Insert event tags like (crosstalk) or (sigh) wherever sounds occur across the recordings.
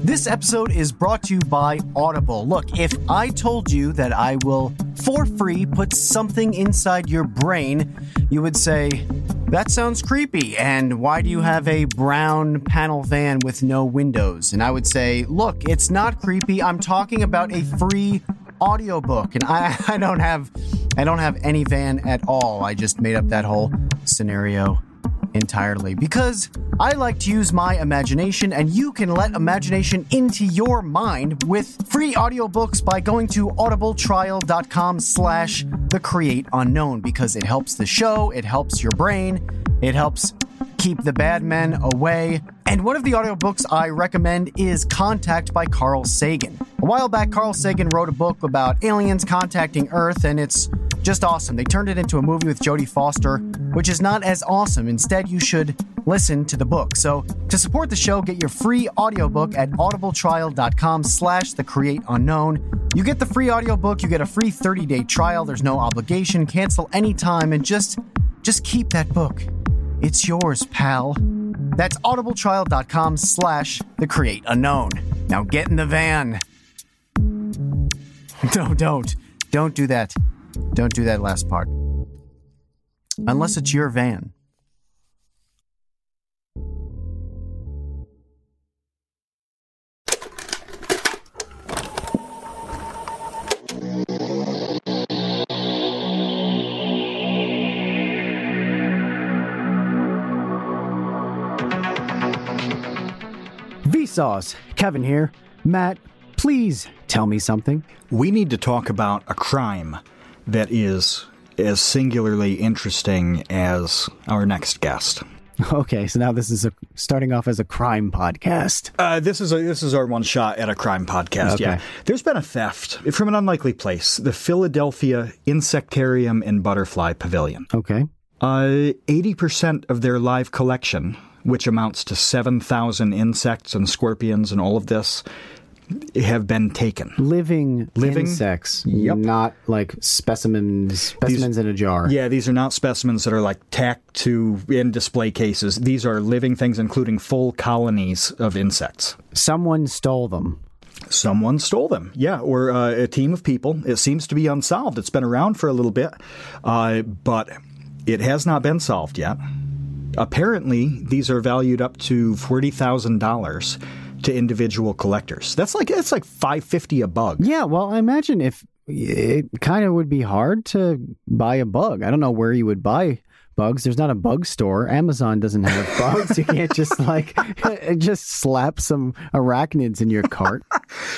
This episode is brought to you by Audible. Look, if I told you that I will, for free, put something inside your brain, you would say, that sounds creepy. And why do you have a brown panel van with no windows? And I would say, look, it's not creepy. I'm talking about a free audiobook. And I, (laughs) I don't have I don't have any van at all. I just made up that whole scenario entirely because I like to use my imagination and you can let imagination into your mind with free audiobooks by going to audibletrial.com slash the create unknown because it helps the show, it helps your brain, it helps keep the bad men away. And one of the audiobooks I recommend is Contact by Carl Sagan. A while back, Carl Sagan wrote a book about aliens contacting Earth, and it's just awesome. They turned it into a movie with Jodie Foster, which is not as awesome. Instead, you should listen to the book. So to support the show, get your free audiobook at audibletrial.com slash the create unknown. You get the free audiobook, you get a free 30-day trial, there's no obligation, cancel anytime, and just just keep that book. It's yours, pal. That's audibletrial.com slash the create unknown. Now get in the van. (laughs) No, don't. Don't do that. Don't do that last part. Unless it's your van. Vsauce, Kevin here. Matt, please tell me something. We need to talk about a crime that is as singularly interesting as our next guest. Okay, so now this is a, starting off as a crime podcast. Uh, this is a, this is our one shot at a crime podcast. Okay. Yeah, there's been a theft from an unlikely place, the Philadelphia Insectarium and Butterfly Pavilion. Okay. Uh, Eighty percent of their live collection, which amounts to seven thousand insects and scorpions and all of this, have been taken. Living, Living? insects, Yep. not like specimens, specimens in a jar. Yeah, these are not specimens that are like tacked to in display cases. These are living things, including full colonies of insects. Someone stole them. Someone stole them. Yeah, or uh, a team of people. It seems to be unsolved. It's been around for a little bit, uh, but it has not been solved yet. Apparently, these are valued up to forty thousand dollars to individual collectors. That's like that's like five fifty a bug. Yeah, well, I imagine if it kind of would be hard to buy a bug. I don't know where you would buy bugs. There's not a bug store. Amazon doesn't have (laughs) bugs. You can't just like (laughs) just slap some arachnids in your cart. (laughs)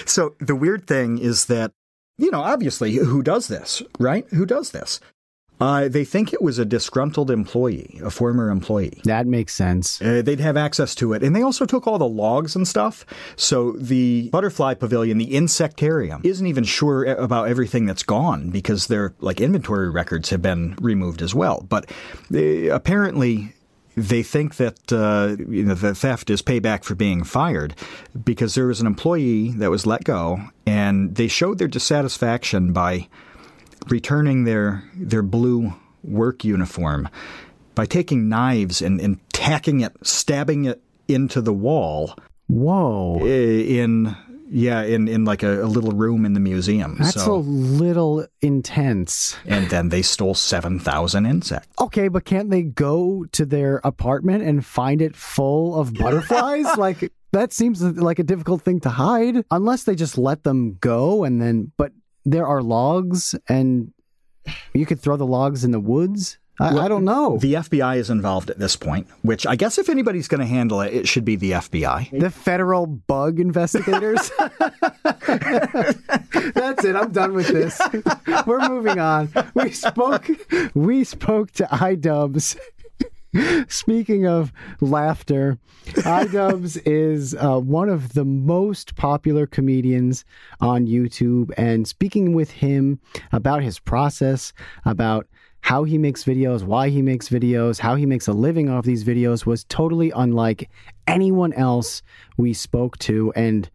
So the weird thing is that, you know, obviously, who does this, right? Who does this? Uh, they think it was a disgruntled employee, a former employee. That makes sense. Uh, they'd have access to it. And they also took all the logs and stuff. So the butterfly pavilion, the insectarium, isn't even sure about everything that's gone because their like inventory records have been removed as well. But uh, apparently they think that uh, you know the theft is payback for being fired because there was an employee that was let go and they showed their dissatisfaction by returning their their blue work uniform by taking knives and, and tacking it, stabbing it into the wall Whoa. in yeah in, in like a, a little room in the museum. That's a little intense. and then they stole seven thousand insects. Okay, but can't they go to their apartment and find it full of (laughs) butterflies? like that seems like a difficult thing to hide unless they just let them go and then but there are logs and you could throw the logs in the woods. I, I don't know. The FBI is involved at this point, which I guess if anybody's going to handle it, it should be the FBI. The federal bug investigators. (laughs) That's it. I'm done with this. We're moving on. We spoke. We spoke to iDubbbz. Speaking of laughter, iDubbbz (laughs) is uh, one of the most popular comedians on YouTube. And speaking with him about his process, about how he makes videos, why he makes videos, how he makes a living off these videos was totally unlike anyone else we spoke to. And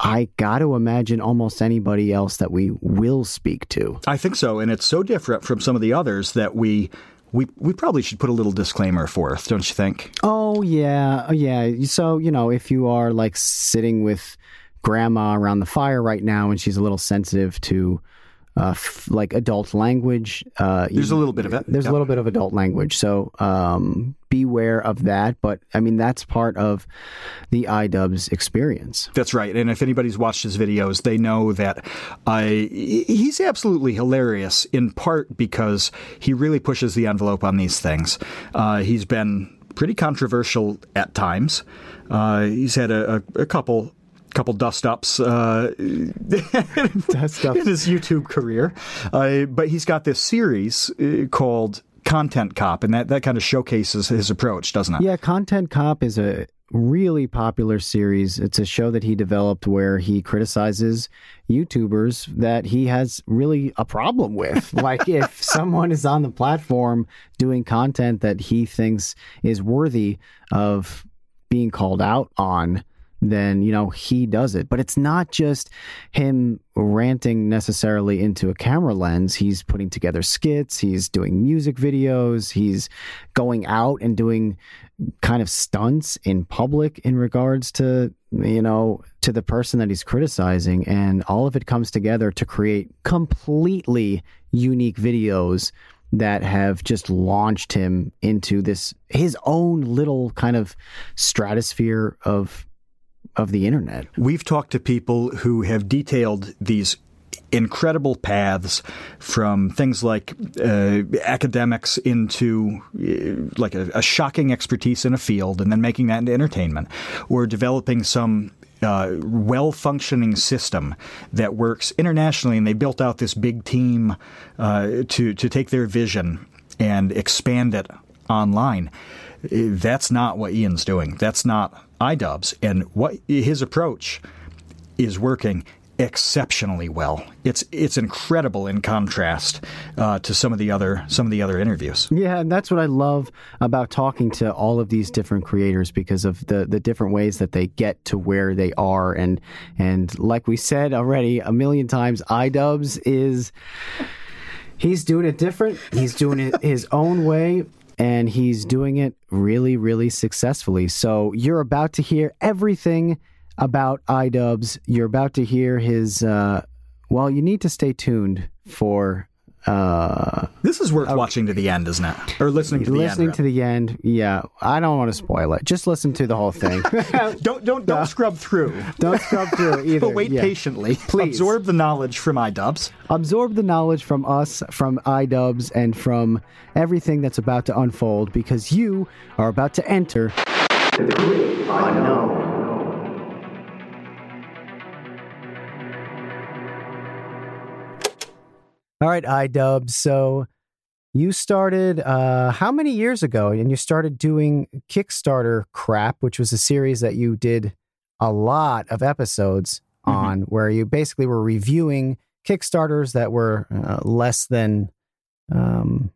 I got to imagine almost anybody else that we will speak to. I think so, and it's so different from some of the others that we we we probably should put a little disclaimer forth, don't you think? Oh yeah, oh, yeah. So you know, if you are like sitting with grandma around the fire right now, and she's a little sensitive to uh, f- like adult language. Uh, there's you, a little bit of it. There's a little bit of adult language, so um, beware of that. But I mean, that's part of the iDubbbz experience. That's right. And if anybody's watched his videos, they know that I he's absolutely hilarious. In part because he really pushes the envelope on these things. Uh, he's been pretty controversial at times. Uh, he's had a, a, a couple couple dust ups uh, (laughs) dust (laughs) in his YouTube career. Uh, but he's got this series uh, called Content Cop, and that, that kind of showcases his approach, doesn't it? Yeah, Content Cop is a really popular series. It's a show that he developed where he criticizes YouTubers that he has really a problem with. (laughs) like if someone is on the platform doing content that he thinks is worthy of being called out on, then you know he does it. But it's not just him ranting necessarily into a camera lens. He's putting together skits. He's doing music videos. He's going out and doing kind of stunts in public in regards to you know to the person that he's criticizing. And all of it comes together to create completely unique videos that have just launched him into this his own little kind of stratosphere of of the internet. We've talked to people who have detailed these incredible paths from things like uh, academics into uh, like a, a, shocking expertise in a field and then making that into entertainment or developing some uh, well functioning system that works internationally and they built out this big team uh, to to take their vision and expand it online that's not what Ian's doing that's not iDubbbz and what his approach is working exceptionally well. It's it's incredible in contrast uh, to some of the other some of the other interviews. Yeah, and that's what I love about talking to all of these different creators because of the the different ways that they get to where they are and and like we said already a million times, iDubbbz is he's doing it different. He's doing it his own way and he's doing it really, really successfully. So you're about to hear everything about iDubbbz. You're about to hear his. Uh, well, you need to stay tuned for uh, this is worth uh, watching to the end, isn't it? Or listening to the listening end. to the end. Yeah, I don't want to spoil it. Just listen to the whole thing. (laughs) don't don't don't scrub through. Don't scrub through (laughs) either. but wait yeah. patiently. Please absorb the knowledge from iDubbbz. Absorb the knowledge from us, from iDubbbz, and from everything that's about to unfold because you are about to enter the great unknown. All right, iDubbbz. So you started uh, how many years ago? And you started doing Kickstarter crap, which was a series that you did a lot of episodes mm-hmm. on, where you basically were reviewing Kickstarters that were uh, less than um,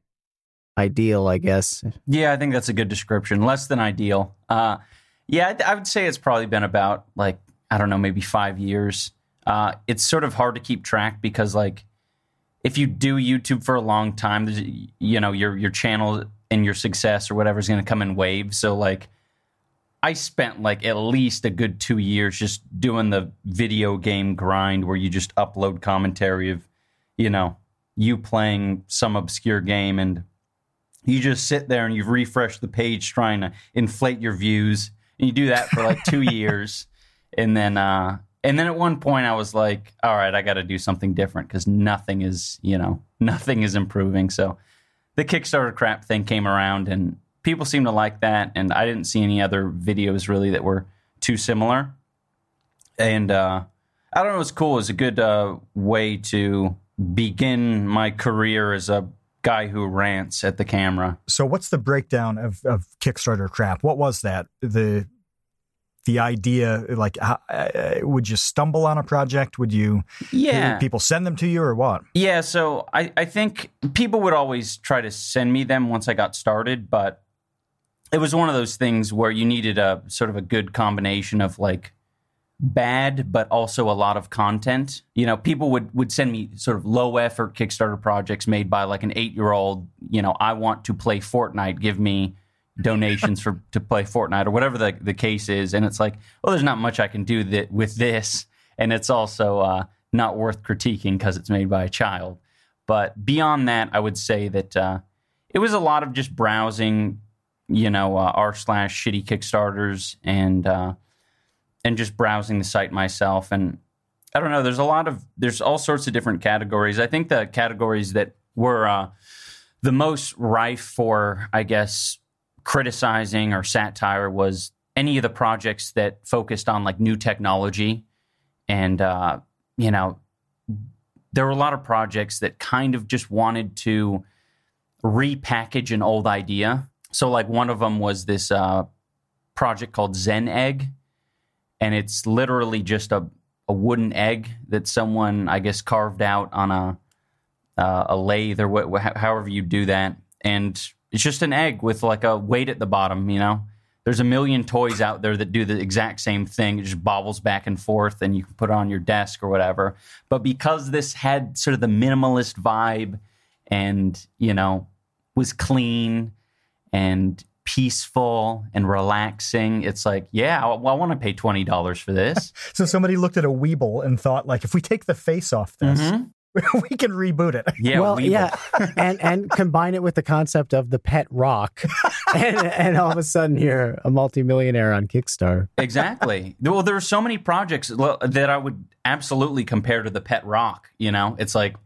ideal, I guess. Yeah, I think that's a good description. Less than ideal. Uh, yeah, I, I, would say it's probably been about like I don't know, maybe five years. Uh, it's sort of hard to keep track because like if you do YouTube for a long time, you know your your channel and your success or whatever is going to come in waves. So like, I spent like at least a good two years just doing the video game grind where you just upload commentary of, you know, you playing some obscure game and you just sit there and you refresh the page trying to inflate your views and you do that for like two (laughs) years and then uh and then at one point I was like, all right, I got to do something different because nothing is, you know, (laughs) nothing is improving. So the Kickstarter crap thing came around and people seemed to like that. And I didn't see any other videos really that were too similar. And uh, I don't know, it's cool. It's a good uh, way to begin my career as a guy who rants at the camera. So, what's the breakdown of, of Kickstarter crap? What was that? The the idea like how, uh, would you stumble on a project would you yeah people send them to you or what yeah so I, I think people would always try to send me them once i got started but it was one of those things where you needed a sort of a good combination of like bad, but also a lot of content. You know, people would would send me sort of low effort Kickstarter projects made by like an eight year old. You know, I want to play Fortnite. Give me donations for to play Fortnite or whatever the the case is. And it's like, well, there's not much I can do that with this, and it's also uh, not worth critiquing because it's made by a child. But beyond that, I would say that uh, it was a lot of just browsing, you know, uh, r slash shitty Kickstarters and uh, and just browsing the site myself. And I don't know, there's a lot of there's all sorts of different categories. I think the categories that were uh, the most rife for, I guess, criticizing or satire was any of the projects that focused on like new technology. And uh, you know there were a lot of projects that kind of just wanted to repackage an old idea. So like one of them was this uh, project called zen egg. And it's literally just a, a wooden egg that someone i guess carved out on a uh, a lathe or wh- wh- however you do that. And it's just an egg with like a weight at the bottom, you know? There's a million toys out there that do the exact same thing. It just bobbles back and forth and you can put it on your desk or whatever. But because this had sort of the minimalist vibe and, you know, was clean and peaceful and relaxing. It's like, yeah, I, I want to pay twenty dollars for this. (laughs) so somebody looked at a Weeble and thought, like, if we take the face off this, mm-hmm. (laughs) we can reboot it. Yeah, well, yeah, and and (laughs) combine it with the concept of the pet rock, (laughs) and and all of a sudden you're a multimillionaire on Kickstarter. Exactly. Well, there are so many projects that I would absolutely compare to the pet rock. You know, it's like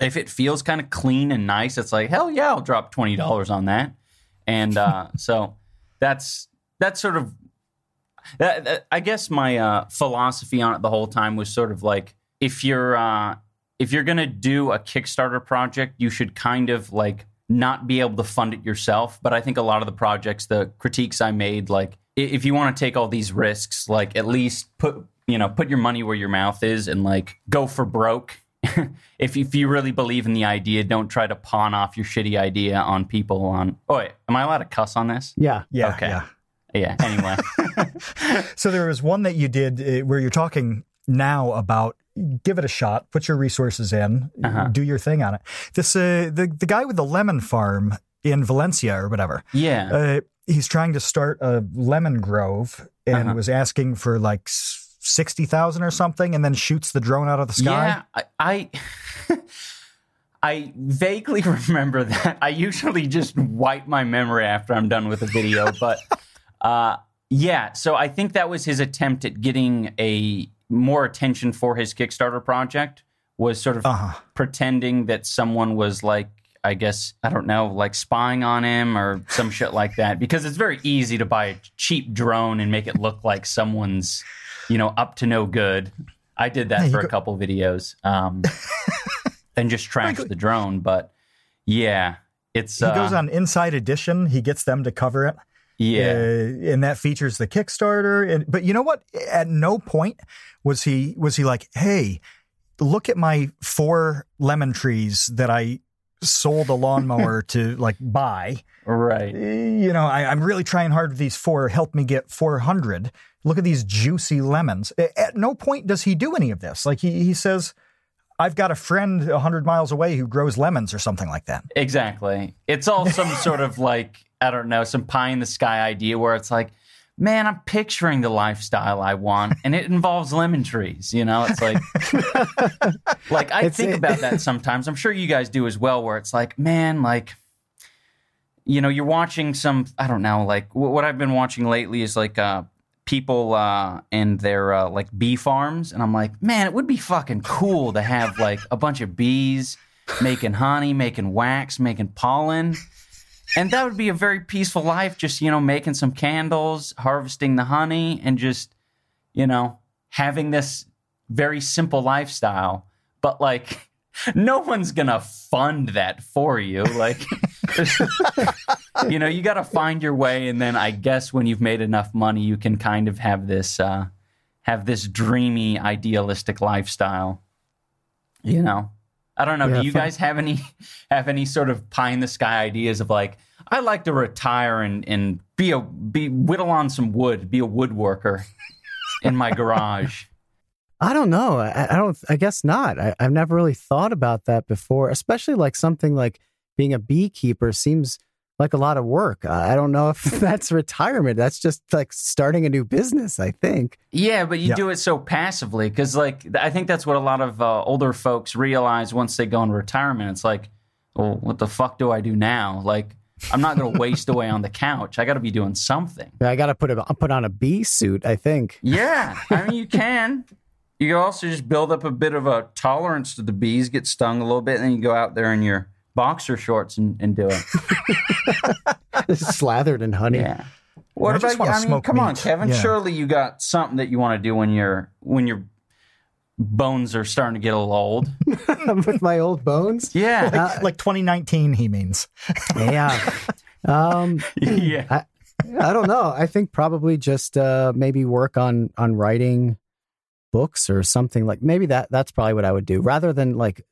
if it feels kind of clean and nice, it's like hell yeah, I'll drop twenty dollars on that. And uh, so that's that's sort of. That, that, I guess my uh, philosophy on it the whole time was sort of like if you're uh, if you're going to do a Kickstarter project, you should kind of like not be able to fund it yourself. But I think a lot of the projects, the critiques I made, like if you want to take all these risks, like at least put you know put your money where your mouth is and like go for broke. (laughs) if if you really believe in the idea, don't try to pawn off your shitty idea on people. On oh wait, am I allowed to cuss on this? Yeah, yeah, okay. yeah. Yeah. Anyway, (laughs) so there was one that you did uh, where you're talking now about give it a shot, put your resources in, uh-huh. do your thing on it. This uh, the the guy with the lemon farm in Valencia or whatever. Yeah. Uh, he's trying to start a lemon grove and uh-huh. was asking for like sixty thousand or something, and then shoots the drone out of the sky. Yeah, I. I... (laughs) I vaguely (laughs) remember that. I usually just wipe my memory after I'm done with a video, but (laughs) uh, yeah. So I think that was his attempt at getting a more attention for his Kickstarter project was sort of uh-huh. pretending that someone was like I guess I don't know, like spying on him or some shit like that. Because it's very easy to buy a cheap drone and make it look like someone's, you know, up to no good. I did that for a couple videos, um, (laughs) and just trashed the drone. But yeah, it's he uh, goes on Inside Edition. He gets them to cover it. Yeah, uh, and that features the Kickstarter. And but you know what? At no point was he was he like, hey, look at my four lemon trees that I sold a lawnmower (laughs) to like buy. Right. You know, I, am really trying hard with these four. Help me get 400. Look at these juicy lemons. At no point does he do any of this. Like he, he says, I've got a friend 100 miles away who grows lemons or something like that. Exactly. It's all some (laughs) sort of like, I don't know, some pie in the sky idea where it's like, man, I'm picturing the lifestyle I want, and it involves lemon trees. You know, it's like, (laughs) like I it's think it. about that sometimes. I'm sure you guys do as well, where it's like, man, like, you know, you're watching some, I don't know, like what I've been watching lately is like uh, people uh, and their uh, like bee farms, and I'm like, man, it would be fucking cool to have like a bunch of bees making honey, making wax, making pollen. And that would be a very peaceful life just you know making some candles harvesting the honey and just you know having this very simple lifestyle. But like (laughs) no one's gonna fund that for you like (laughs) you know you gotta find your way and then i guess when you've made enough money you can kind of have this uh have this dreamy idealistic lifestyle you know I don't know. Yeah, Do you fun. guys have any (laughs) have any sort of pie in the sky ideas of like I like to retire and and be a be whittle on some wood, be a woodworker. in my garage. (laughs) I don't know. I, I don't. I guess not. I, I've never really thought about that before. Especially like something like being a beekeeper seems like a lot of work. I don't know if (laughs) that's retirement. That's just like starting a new business. I think. Yeah, but you Yeah. do it so passively because, like, I think that's what a lot of uh, older folks realize once they go in retirement. It's like, well, what the fuck do I do now? Like, I'm not going to waste away on the couch. I got to be doing something. Yeah, I got to put a put on a bee suit. I think. Yeah, I mean, you (laughs) can. You can also just build up a bit of a tolerance to the bees, get stung a little bit, and then you go out there in your boxer shorts and, and do it. (laughs) slathered in honey. Yeah. What I just about you? wanna I mean, smoke come on. Kevin. Yeah. Surely you got something that you want to do when your when your bones are starting to get a little old. (laughs) with my old bones. Yeah. like 2019, he means. Yeah. (laughs) Um, yeah. I don't know. I think probably just uh, maybe work on on writing books or something like maybe that that's probably what I would do rather than like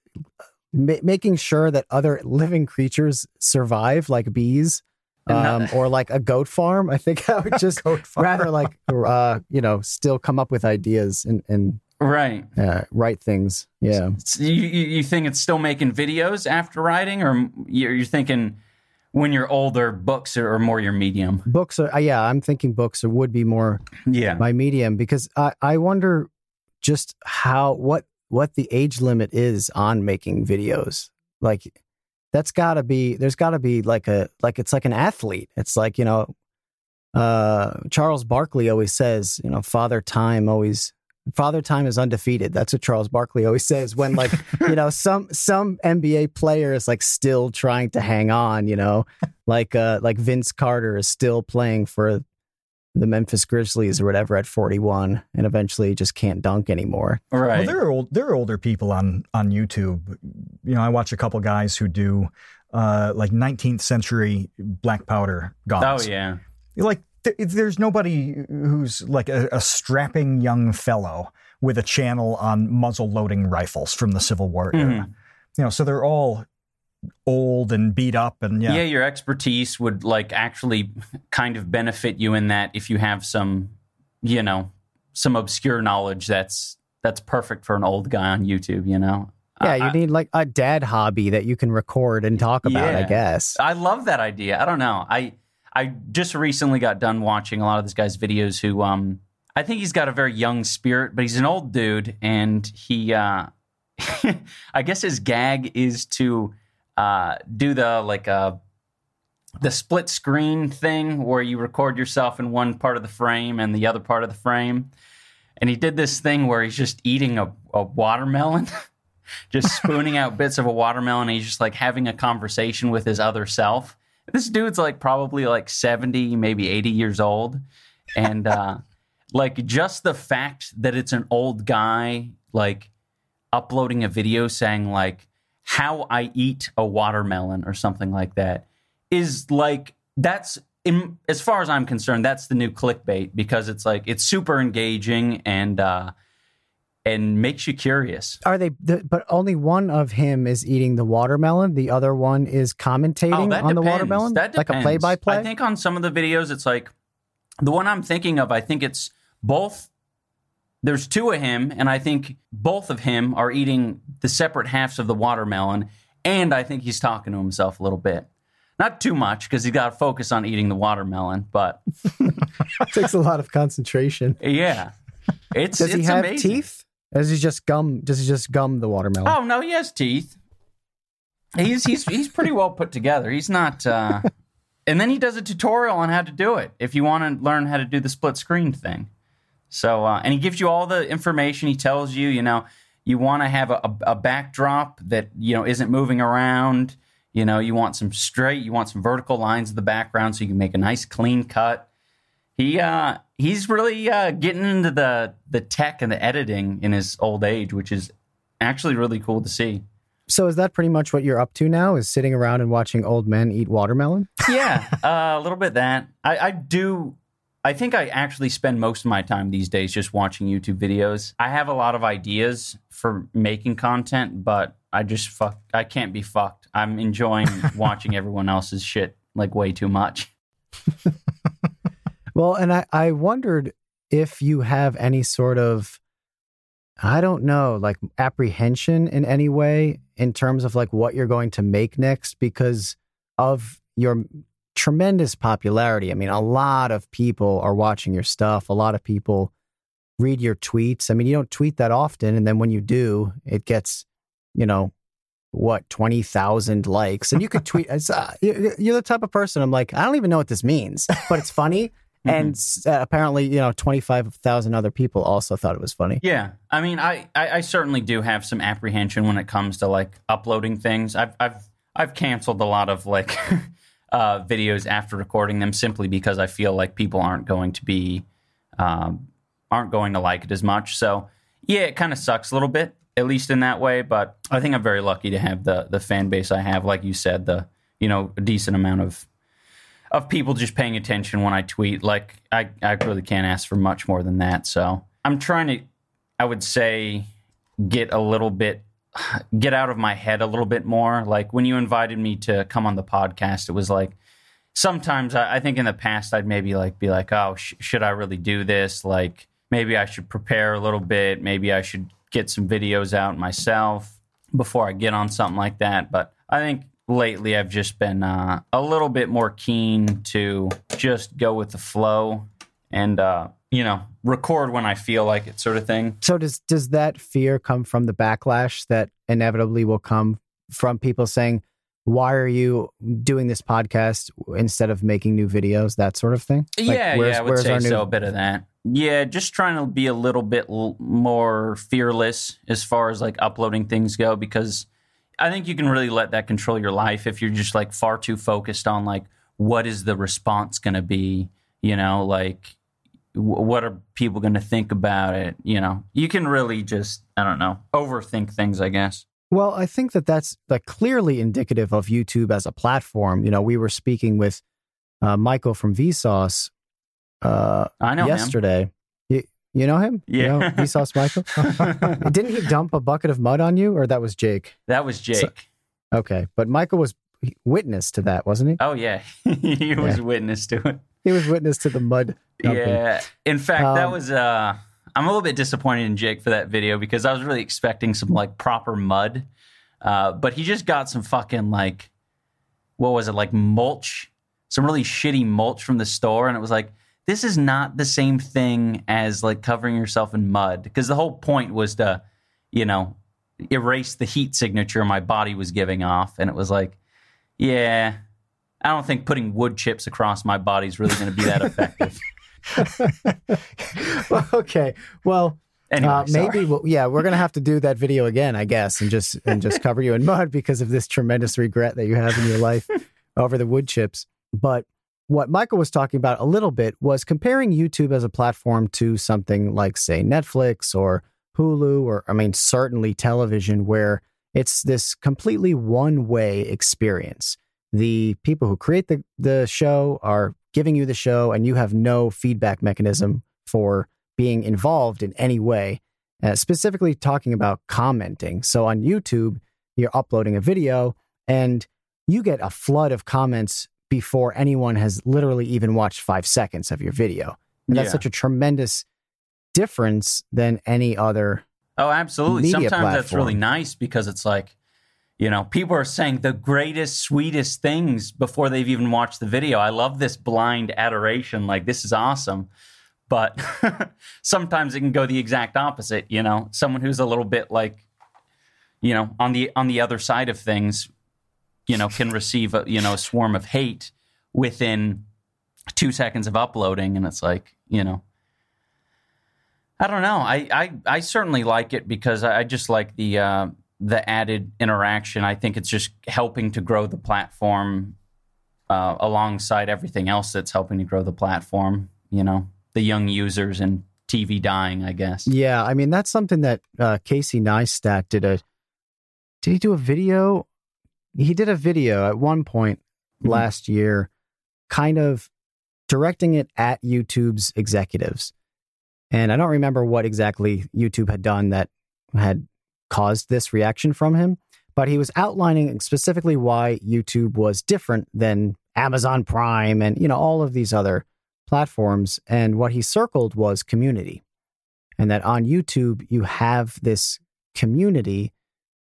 ma- making sure that other living creatures survive like bees um, or like a goat farm. I think (laughs) I would (laughs) just Goat farm. rather like uh, you know still come up with ideas and and Right. uh, write things. Yeah. So you, you think it's still making videos after writing, or you're, you're thinking when you're older, books are, are more your medium? Books are uh, yeah. I'm thinking books would be more Yeah. my medium because I, I wonder just how what what the age limit is on making videos. Like that's got to be there's got to be like a like it's like an athlete. It's like you know uh Charles Barkley always says you know father time always father time is undefeated. That's what Charles Barkley always says when like you know (laughs) some some NBA player is like still trying to hang on you know? Like uh like Vince Carter is still playing for the Memphis Grizzlies or whatever at 41 and eventually just can't dunk anymore. Right. Well, there are old, there are older people on on YouTube. You know, I watch a couple guys who do uh, like 19th century black powder guns. oh yeah. Like th- there's nobody who's like a, a strapping young fellow with a channel on muzzle loading rifles from the Civil War era. Mhm. You know, so they're all old and beat up and yeah. yeah. your expertise would like actually kind of benefit you in that if you have some you know some obscure knowledge that's that's perfect for an old guy on youtube you know Yeah, I- you need like a dad hobby that you can record and talk about, I guess. I love that idea. I don't know. I I just recently got done watching a lot of this guy's videos. Who um I think he's got a very young spirit, but he's an old dude, and he uh (laughs) I guess his gag is to uh do the like uh the split screen thing where you record yourself in one part of the frame and the other part of the frame. And he did this thing where he's just eating a, a watermelon. (laughs) just (laughs) spooning out bits of a watermelon. And he's just like having a conversation with his other self. This dude's like probably like 70, maybe 80 years old. And uh, (laughs) like just the fact that it's an old guy, like uploading a video saying, like, how I eat a watermelon or something like that is like, that's. In, as far as I'm concerned, that's the new clickbait because it's like it's super engaging and uh, and makes you curious. Are they the, but only one of him is eating the watermelon, the other one is commentating that on the watermelon? That like a play by play? I think on some of the videos, it's like the one I'm thinking of. I think it's both. There's two of him, and I think both of him are eating the separate halves of the watermelon, and I think he's talking to himself a little bit. Not too much because he's got to focus on eating the watermelon, but (laughs) takes a lot of concentration. yeah, it's Does he have amazing. teeth? Does he just gum does he just gum the watermelon? Oh no, he has teeth. He's he's he's pretty well put together. He's not. Uh, (laughs) and then he does a tutorial on how to do it if you want to learn how to do the split screen thing. So uh, and he gives you all the information. He tells you, you know, you want to have a, a, a backdrop that you know isn't moving around. You know, you want some straight, you want some vertical lines in the background so you can make a nice clean cut. He uh he's really uh getting into the the tech and the editing in his old age, which is actually really cool to see. So is that pretty much what you're up to now? Is sitting around and watching old men eat watermelon? Yeah, (laughs) uh, a little bit that. I, I do. I think I actually spend most of my time these days just watching YouTube videos. I have a lot of ideas for making content, but I just fuck. I can't be fucked. I'm enjoying (laughs) watching everyone else's shit like way too much. (laughs) Well, and I, I wondered if you have any sort of I don't know, like apprehension in any way in terms of like what you're going to make next because of your tremendous popularity. I mean, a lot of people are watching your stuff. A lot of people read your tweets. I mean, you don't tweet that often. And then when you do, it gets, you know, what, 20,000 likes. And you could tweet, uh, you're the type of person I'm like, I don't even know what this means, but it's funny. (laughs) and Mm-hmm. uh, apparently, you know, 25,000 other people also thought it was funny. Yeah, I mean, I, I, I certainly do have some apprehension when it comes to like uploading things. I've I've I've canceled a lot of like (laughs) uh, videos after recording them simply because I feel like people aren't going to be um, aren't going to like it as much. So yeah, it kind of sucks a little bit, at least in that way. But I think I'm very lucky to have the the fan base I have. Like you said, the you know a decent amount of of people just paying attention when I tweet. Like I, I really can't ask for much more than that. So I'm trying to, I would say, get a little bit, get out of my head a little bit more. Like when you invited me to come on the podcast, it was like sometimes I, I think in the past I'd maybe like be like, oh, sh- should I really do this? Like maybe I should prepare a little bit. Maybe I should get some videos out myself before I get on something like that. But I think lately I've just been uh, a little bit more keen to just go with the flow and uh, you know record when I feel like it, sort of thing. So does does that fear come from the backlash that inevitably will come from people saying, "Why are you doing this podcast instead of making new videos?" That sort of thing. Like, yeah, yeah, I would say new- so. A bit of that. Yeah, just trying to be a little bit l- more fearless as far as like uploading things go because I think you can really let that control your life if you're just like far too focused on like what is the response going to be, you know, like what are people going to think about it, you know. You can really just I don't know, overthink things, I guess. Well, I think that that's like clearly indicative of YouTube as a platform. You know, we were speaking with uh, Michael from Vsauce uh, I know yesterday. You, you know him? You Yeah. know Vsauce Michael? (laughs) (laughs) Didn't he dump a bucket of mud on you, or that was Jake? That was Jake. Okay, but Michael was witness to that, wasn't he? oh yeah. (laughs) he was Yeah. witness to it. He was witness to the mud dumping. Yeah. In fact, that Um, was uh I'm a little bit disappointed in Jake for that video because I was really expecting some like proper mud. Uh, but he just got some fucking like what was it, like mulch, some really shitty mulch from the store, and it was like, this is not the same thing as like covering yourself in mud. Because the whole point was to, you know, erase the heat signature my body was giving off. And it was like, yeah, I don't think putting wood chips across my body is really going to be that effective. (laughs) (laughs) Well, okay. Well, Anyway, uh, maybe. Well, yeah, we're gonna have to do that video again, I guess, and just and just cover you in mud because of this tremendous regret that you have in your life (laughs) over the wood chips. But what Michael was talking about a little bit was comparing YouTube as a platform to something like, say, Netflix or Hulu, or I mean, certainly television, where it's this completely one way experience. The people who create the, the show are giving you the show, and you have no feedback mechanism for being involved in any way, uh, specifically talking about commenting. So on YouTube, you're uploading a video and you get a flood of comments before anyone has literally even watched five seconds of your video. And that's Yeah. such a tremendous difference than any other. Oh, absolutely. Sometimes that's really nice because it's like, you know, people are saying the greatest, sweetest things before they've even watched the video. I love this blind adoration. Like, this is awesome. But (laughs) sometimes it can go the exact opposite, you know, someone who's a little bit like, you know, on the on the other side of things, you know, can receive a, you know, a swarm of hate within two seconds of uploading. And it's like, you know, I don't know. I, I, I certainly like it because I I just like the uh, the added interaction. I think it's just helping to grow the platform uh, alongside everything else that's helping to grow the platform. You know, the young users and TV dying. I guess. Yeah, I mean that's something that uh, Casey Neistat did a. Did he do a video? He did a video at one point Mhm. last year, kind of directing it at YouTube's executives, and I don't remember what exactly YouTube had done that had caused this reaction from him, but he was outlining specifically why YouTube was different than Amazon Prime and you know all of these other platforms. And what he circled was community. And that on YouTube, you have this community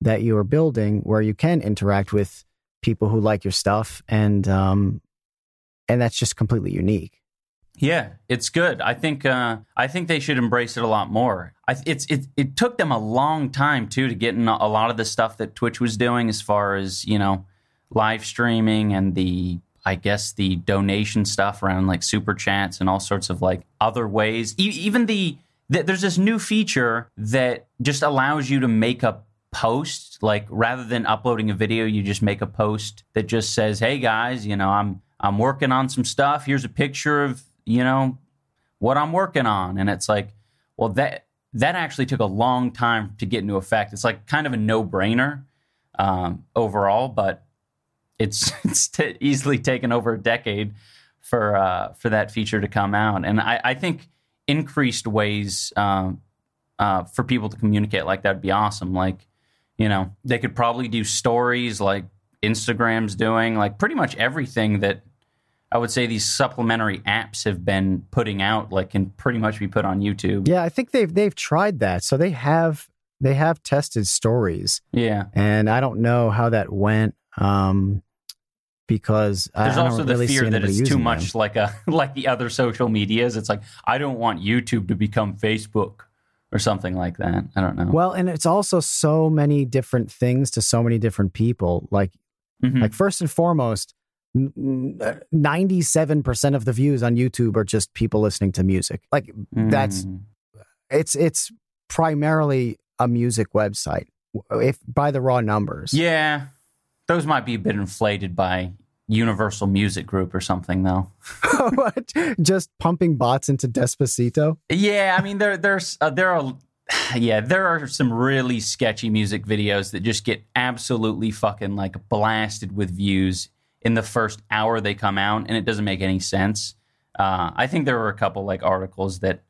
that you are building where you can interact with people who like your stuff. And, um, and that's just completely unique. Yeah, it's good. I think uh, I think they should embrace it a lot more. I, it's it it took them a long time too to get in a lot of the stuff that Twitch was doing as far as you know live streaming and the I guess the donation stuff around like super chats and all sorts of like other ways. E- even the, the there's this new feature that just allows you to make a post like rather than uploading a video, you just make a post that just says, "Hey guys, you know I'm." I'm working on some stuff. Here's a picture of you know, what I'm working on. And it's like, well, that that actually took a long time to get into effect. It's like kind of a no brainer um, overall, but it's (laughs) it's t- easily taken over a decade for uh, for that feature to come out. And I, I think increased ways um, uh, for people to communicate like that would be awesome. Like, you know, they could probably do stories like Instagram's doing, like pretty much everything that I would say these supplementary apps have been putting out like can pretty much be put on YouTube. Yeah, I think they've they've tried that. So they have they have tested stories. Yeah. And I don't know how that went. Um because there's I also the really fear that it's too much them. like a (laughs) like the other social medias. It's like I don't want YouTube to become Facebook or something like that. I don't know. Well, and it's also so many different things to so many different people. Like Mhm. like first and foremost, ninety-seven percent of the views on YouTube are just people listening to music. Like that's Mm. it's it's primarily a music website. If by the raw numbers, yeah. Those might be a bit inflated by Universal Music Group or something, though. (laughs) (laughs) What? just pumping bots into Despacito. Yeah, I mean there there's uh, there are (sighs) yeah there are some really sketchy music videos that just get absolutely fucking like blasted with views in the first hour they come out, and it doesn't make any sense. Uh, I think there were a couple like articles that,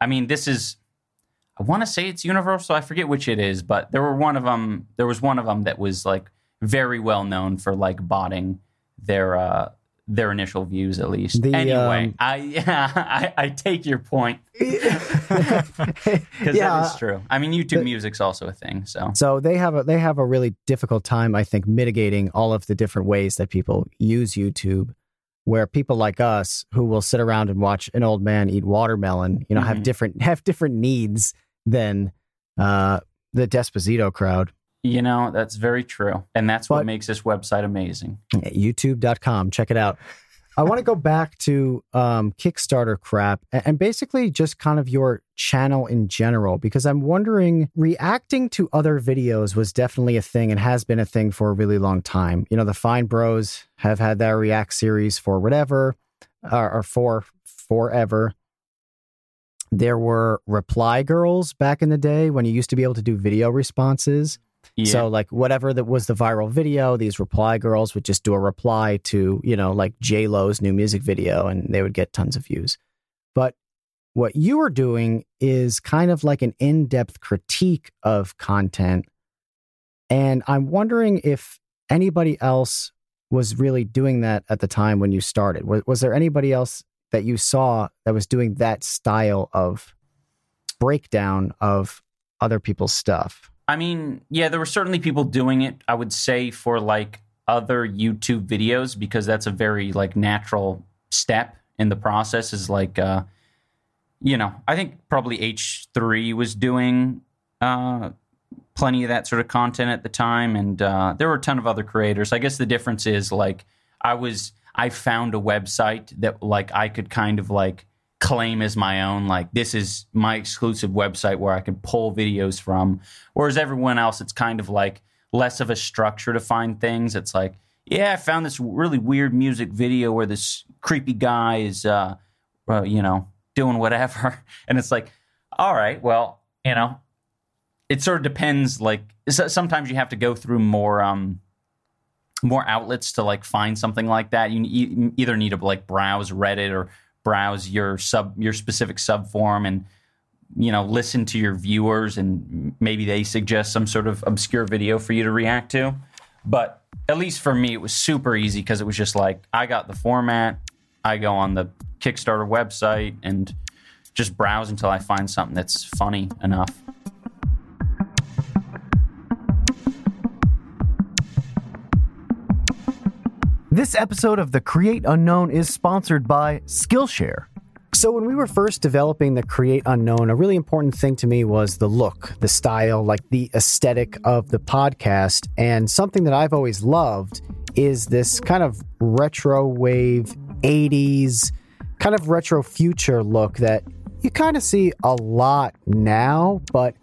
I mean, this is. I want to say it's Universal. I forget which it is, but there were one of them. There was one of them that was like very well known for like botting their uh, their initial views at least. The, anyway, um, I, yeah, (laughs) I I take your point (laughs) because Yeah. that is true. I mean, YouTube Music's also a thing. So So they have a they have a really difficult time, I think, mitigating all of the different ways that people use YouTube. Where people like us, who will sit around and watch an old man eat watermelon, you know, have Mhm. different have different needs than uh, the Despacito crowd. You know that's very true, and that's what makes this website amazing. YouTube.com, check it out. I want to go back to um, Kickstarter crap and basically just kind of your channel in general, because I'm wondering reacting to other videos was definitely a thing and has been a thing for a really long time. You know, the Fine Bros have had that React series for whatever, or, or for forever. There were reply girls back in the day when you used to be able to do video responses. Yeah. So like whatever that was the viral video, these reply girls would just do a reply to, you know, like J Lo's new music video and they would get tons of views. But what you were doing is kind of like an in-depth critique of content. And I'm wondering if anybody else was really doing that at the time when you started. Was, was there anybody else that you saw that was doing that style of breakdown of other people's stuff? I mean, yeah, there were certainly people doing it. I would say for like other YouTube videos because that's a very like natural step in the process. Is like, uh, you know, I think probably H three was doing uh, plenty of that sort of content at the time, and uh, there were a ton of other creators. I guess the difference is like I was I found a website that like I could kind of like claim as my own like this is my exclusive website where I can pull videos from. Whereas everyone else it's kind of like less of a structure to find things. It's like yeah I found this really weird music video where this creepy guy is uh, uh you know doing whatever. (laughs) And it's like all right well you know it sort of depends like sometimes you have to go through more um more outlets to like find something like that. You either need to like browse reddit or browse your sub your specific sub form and you know listen to your viewers and maybe they suggest some sort of obscure video for you to react to but at least for me it was super easy because it was just like i got the format I go on the Kickstarter website and just browse until I find something that's funny enough. This episode of The Create Unknown is sponsored by Skillshare. So, when we were first developing the Create Unknown, a really important thing to me was the look, the style, like the aesthetic of the podcast. And something that I've always loved is this kind of retro wave 80s, kind of retro future look that you kind of see a lot now, but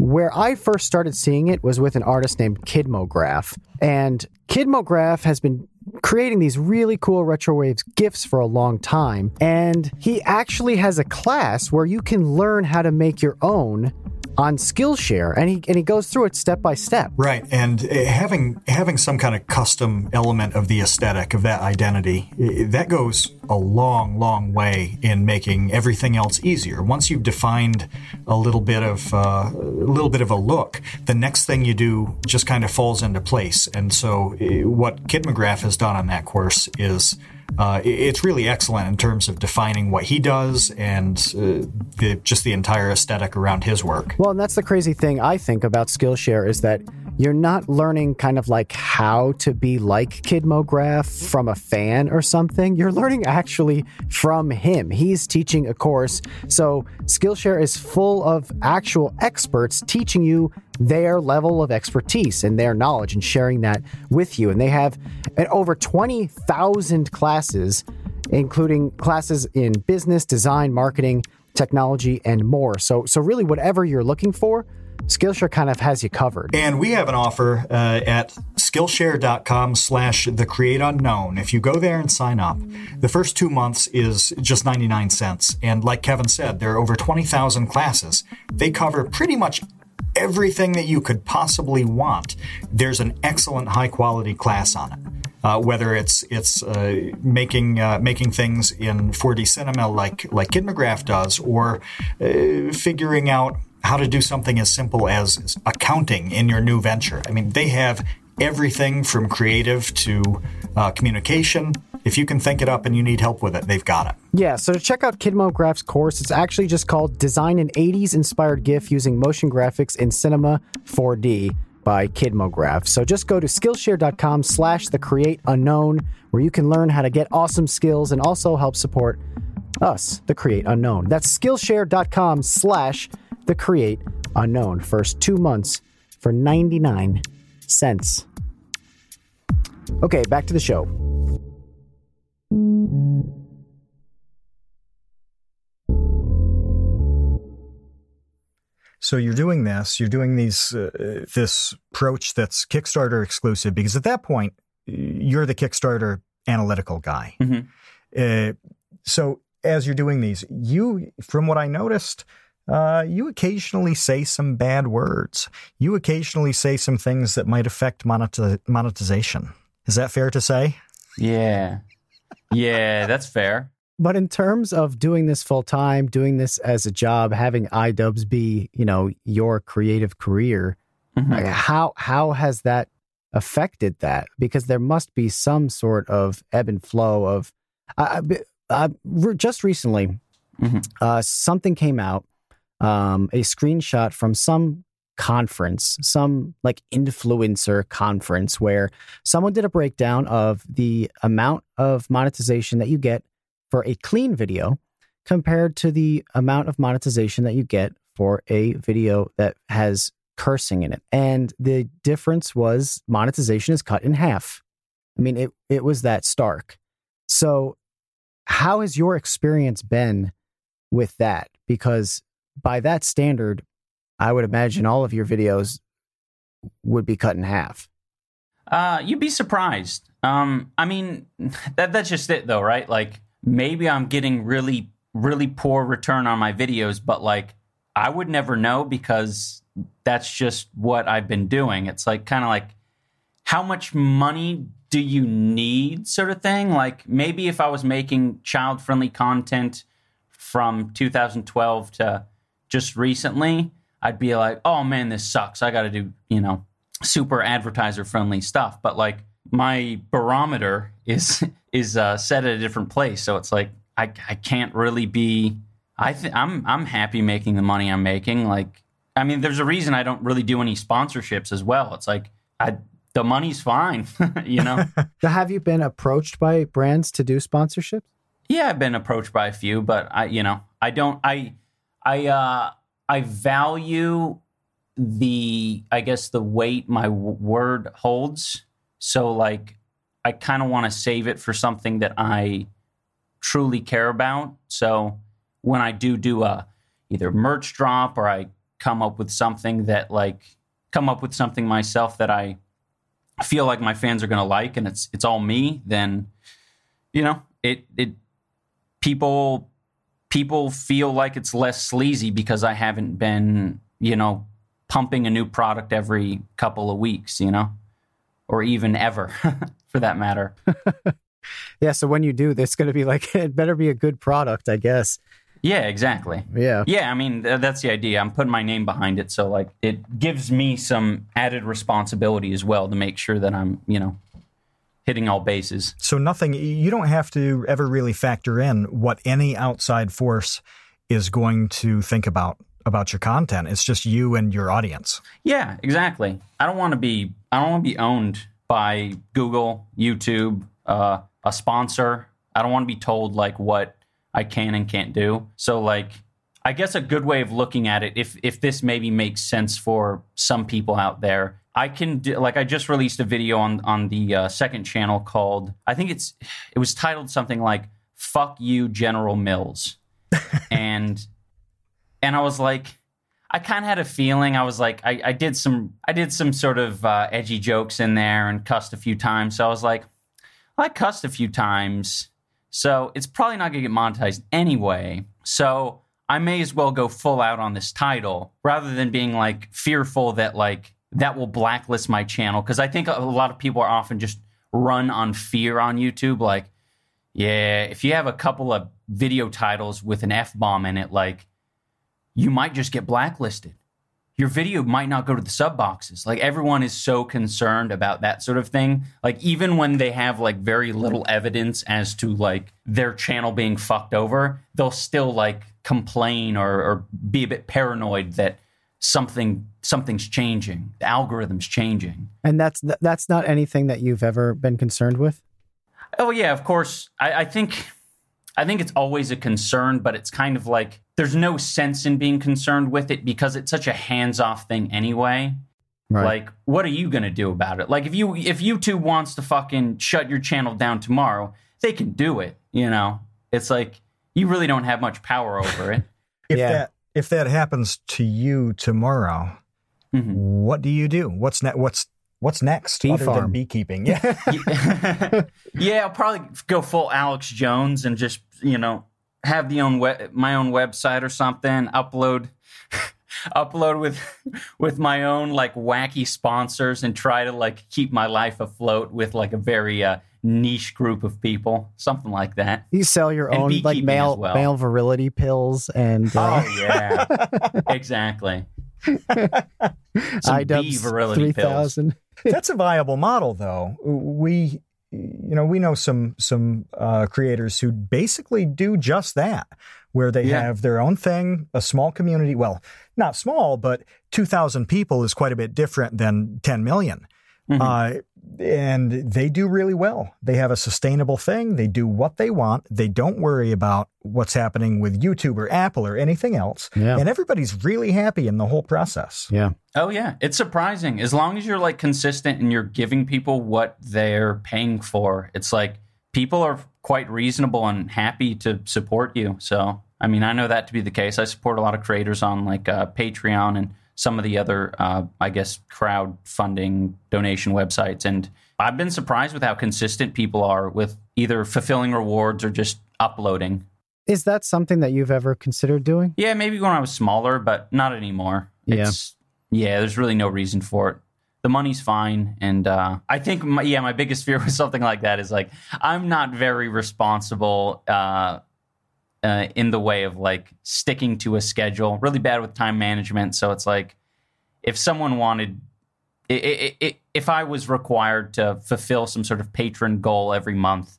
where I first started seeing it was with an artist named Kidmograph. And Kidmograph has been creating these really cool retro waves gifs for a long time. And he actually has a class where you can learn how to make your own on Skillshare, and he and he goes through it step by step. Right, and uh, having having some kind of custom element of the aesthetic of that identity that goes a long, long way in making everything else easier. Once you've defined a little bit of uh, a little bit of a look, the next thing you do just kind of falls into place. And so, what Kidmograph has done on that course is uh, it's really excellent in terms of defining what he does and uh, the, just the entire aesthetic around his work. Well, and that's the crazy thing I think about Skillshare is that you're not learning kind of like how to be like Kidmograph from a fan or something. You're learning actually from him. He's teaching a course. So Skillshare is full of actual experts teaching you their level of expertise and their knowledge and sharing that with you. And they have uh, over 20,000 classes, including classes in business, design, marketing, technology, and more. So, so really, whatever you're looking for, Skillshare kind of has you covered. And we have an offer uh, at Skillshare.com slash the create unknown. If you go there and sign up, the first two months is just 99 cents. And like Kevin said, there are over 20,000 classes. They cover pretty much everything that you could possibly want. There's an excellent high quality class on it. Uh, whether it's it's uh, making uh, making things in 4D cinema like like Kidmograph does, or uh, figuring out how to do something as simple as accounting in your new venture. I mean, they have everything from creative to uh, communication. If you can think it up and you need help with it, they've got it. Yeah, so to check out Kidmograph's course, it's actually just called Design an 80s Inspired GIF Using Motion Graphics in Cinema 4D by Kidmograph. So just go to Skillshare.com slash the create unknown, where you can learn how to get awesome skills and also help support us, the create unknown. That's Skillshare.com slash the create unknown. First two months for 99 cents. Okay, back to the show. So you're doing this, you're doing these uh, this approach that's Kickstarter exclusive because at that point you're the Kickstarter analytical guy. Mhm. Uh, so as you're doing these, you, from what I noticed, uh, you occasionally say some bad words. You occasionally say some things that might affect monetiz- monetization. Is that fair to say? Yeah. Yeah, that's fair. But in terms of doing this full time, doing this as a job, having iDubbbz be, you know, your creative career, Mhm. like, how how has that affected that? Because there must be some sort of ebb and flow of. I, I- I- just recently, Mhm. uh, something came out, um, a screenshot from some conference, some like influencer conference, where someone did a breakdown of the amount of monetization that you get for a clean video compared to the amount of monetization that you get for a video that has cursing in it. And the difference was monetization is cut in half. I mean, it, it was that stark. So, how has your experience been with that? Because by that standard, I would imagine all of your videos would be cut in half. Uh, you'd be surprised. Um, I mean, (laughs) that that's just it, though, right? Like maybe I'm getting really, really poor return on my videos, but like I would never know because that's just what I've been doing. It's like kind of like how much money do you need, sort of thing. Like maybe if I was making child-friendly content from 2012 to just recently, I'd be like, oh man, this sucks. I got to do, you know, super advertiser friendly stuff. But like my barometer is (laughs) is uh, set at a different place. So it's like I I can't really be. I th- I'm I'm happy making the money I'm making. Like I mean, there's a reason I don't really do any sponsorships as well. It's like I the money's fine, (laughs) you know. (laughs) Have you been approached by brands to do sponsorships? Yeah, I've been approached by a few, but I, you know, I don't. I, I, uh, I value the, I guess, the weight my w- word holds. So, like, I kind of want to save it for something that I truly care about. So, when I do do a either merch drop or I come up with something that, like, come up with something myself that I feel like my fans are going to like, and it's it's all me, then, you know, it it people people feel like it's less sleazy because I haven't been, you know, pumping a new product every couple of weeks, you know, or even ever (laughs) for that matter. (laughs) Yeah. So when you do, it's going to be like (laughs) it better be a good product, I guess. Yeah, exactly. Yeah. Yeah, I mean, th- that's the idea. I'm putting my name behind it. So, like, it gives me some added responsibility as well to make sure that I'm, you know, hitting all bases. So nothing, you don't have to ever really factor in what any outside force is going to think about about your content. It's just you and your audience. Yeah, exactly. I don't want to be I don't want to be owned by Google, YouTube, uh, a sponsor. I don't want to be told like what I can and can't do. So like I guess a good way of looking at it if if this maybe makes sense for some people out there. I can do, like I just released a video on on the uh, second channel called I think it's it was titled something like "Fuck You General Mills," (laughs) and and I was like, I kind of had a feeling. I was like, I, I did some, I did some sort of uh, edgy jokes in there and cussed a few times. So I was like, I cussed a few times, so it's probably not going to get monetized anyway. So I may as well go full out on this title rather than being like fearful that like that will blacklist my channel because I think a lot of people are often just run on fear on YouTube. Like, yeah, if you have a couple of video titles with an f bomb in it, like you might just get blacklisted. Your video might not go to the sub boxes. Like everyone is so concerned about that sort of thing. Like even when they have like very little evidence as to like their channel being fucked over, they'll still like complain or, or be a bit paranoid that something something's changing. The algorithm's changing. And that's that's not anything that you've ever been concerned with. Oh yeah, of course. I, I think I think it's always a concern, but it's kind of like there's no sense in being concerned with it because it's such a hands-off thing anyway. Right. Like, what are you gonna do about it? Like, if you if YouTube wants to fucking shut your channel down tomorrow, they can do it. You know, it's like you really don't have much power over it. (laughs) If Yeah. that if that happens to you tomorrow, Mhm. what do you do? What's ne- what's what's next Bee other farm. than beekeeping? Yeah. (laughs) yeah, yeah, I'll probably go full Alex Jones and just you know have the own we- my own website or something. Upload, (laughs) upload with with my own like wacky sponsors and try to like keep my life afloat with like a very uh, niche group of people, something like that. You sell your And own like male well. male virility pills and uh, Oh yeah, (laughs) exactly. (laughs) Some I bee virility three pills. (laughs) That's a viable model, though. We, you know, we know some some uh, creators who basically do just that, where they Yeah. have their own thing, a small community. Well, not small, but two thousand people is quite a bit different than ten million. Mhm. Uh, and they do really well. They have a sustainable thing. They do what they want. They don't worry about what's happening with YouTube or Apple or anything else. Yeah. And everybody's really happy in the whole process. Yeah. Oh yeah, it's surprising. As long as you're like consistent and you're giving people what they're paying for, it's like people are quite reasonable and happy to support you. So, I mean, I know that to be the case. I support a lot of creators on like uh, Patreon and some of the other, uh, I guess, crowdfunding donation websites, and I've been surprised with how consistent people are with either fulfilling rewards or just uploading. Is that something that you've ever considered doing? Yeah, maybe when I was smaller, but not anymore. Yeah. It's, yeah, there's really no reason for it. The money's fine, and uh, I think, my, yeah, my biggest fear (laughs) with something like that is like I'm not very responsible uh, uh, in the way of like sticking to a schedule. Really bad with time management, so it's like if someone wanted i i i if I was required to fulfill some sort of patron goal every month,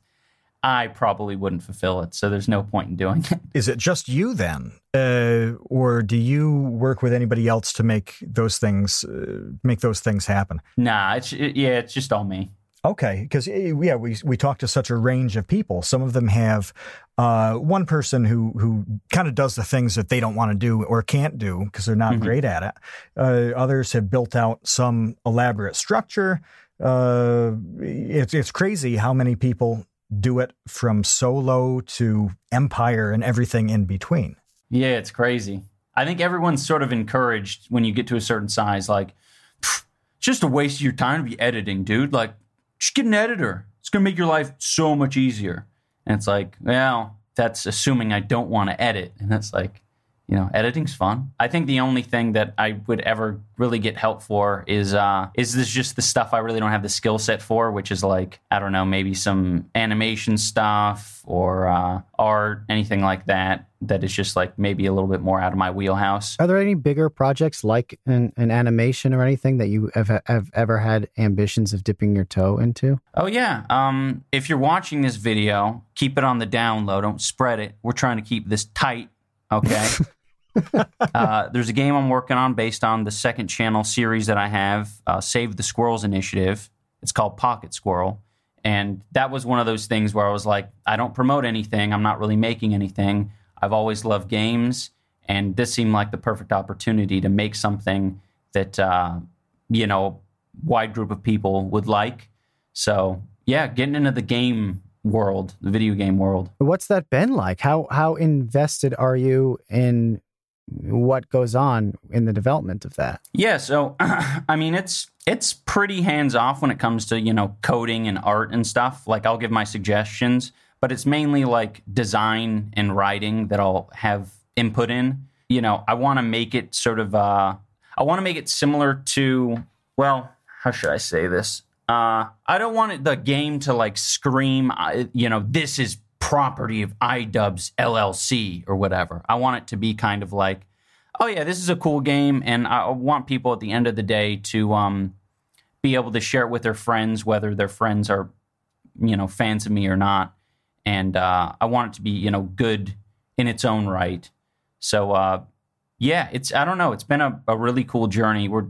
I probably wouldn't fulfill it. So there's no point in doing it. Is it just you then, uh, or do you work with anybody else to make those things uh, make those things happen? Nah, it's it, yeah, it's just all me. Okay, because yeah, we we talk to such a range of people. Some of them have uh, one person who who kind of does the things that they don't want to do or can't do because they're not Mhm. great at it. Uh, others have built out some elaborate structure. Uh, it's it's crazy how many people do it from solo to empire and everything in between. Yeah, it's crazy. I think everyone's sort of encouraged when you get to a certain size, like, just a waste of your time to be editing, dude. Like, just get an editor. It's going to make your life so much easier. And it's like, well, that's assuming I don't want to edit. And it's like, you know, editing's fun. I think the only thing that I would ever really get help for is uh is this just the stuff I really don't have the skill set for, which is like, I don't know, maybe some animation stuff or uh art, anything like that that is just like maybe a little bit more out of my wheelhouse. Are there any bigger projects like an, an animation or anything that you have, have ever had ambitions of dipping your toe into? Oh yeah. Um if you're watching this video, keep it on the down low, don't spread it. We're trying to keep this tight, okay? (laughs) uh, there's a game I'm working on based on the second channel series that I have, uh, Save the Squirrels Initiative. It's called Pocket Squirrel. And that was one of those things where I was like, I don't promote anything. I'm not really making anything. I've always loved games. And this seemed like the perfect opportunity to make something that, uh, you know, wide group of people would like. So, yeah, getting into the game world, the video game world. What's that been like? How how invested are you in what goes on in the development of that? Yeah, so (clears throat) I mean it's it's pretty hands off when it comes to, you know, coding and art and stuff. Like I'll give my suggestions, but it's mainly like design and writing that I'll have input in. You know, I want to make it sort of uh I want to make it similar to well, how should I say this? Uh I don't want the game to like scream, uh, you know, this is property of iDubbbz LLC or whatever. I want it to be kind of like oh yeah, this is a cool game, and I want people at the end of the day to um, be able to share it with their friends, whether their friends are, you know, fans of me or not. And uh, I want it to be, you know, good in its own right. So uh, yeah, it's I don't know, it's been a, a really cool journey. We're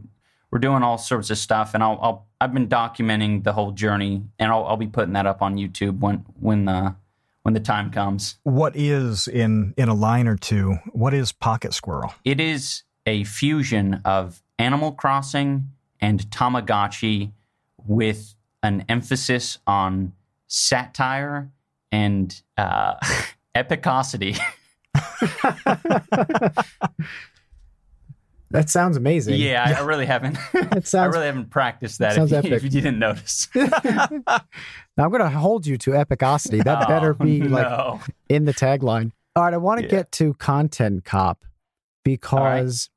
we're doing all sorts of stuff, and I'll, I'll I've been documenting the whole journey, and I'll, I'll be putting that up on YouTube when when the when the time comes. What is in in a line or two? What is Pocket Squirrel? It is a fusion of Animal Crossing and Tamagotchi with an emphasis on satire and uh, (laughs) epicosity. (laughs) (laughs) That sounds amazing. yeah, I, I (laughs) really haven't. (laughs) It I really haven't practiced that. sounds If you, if epic. you didn't notice, (laughs) now I'm going to hold you to epicosity. That better Oh, be like no. in the tagline. All right, I want to Yeah. get to Content Cop because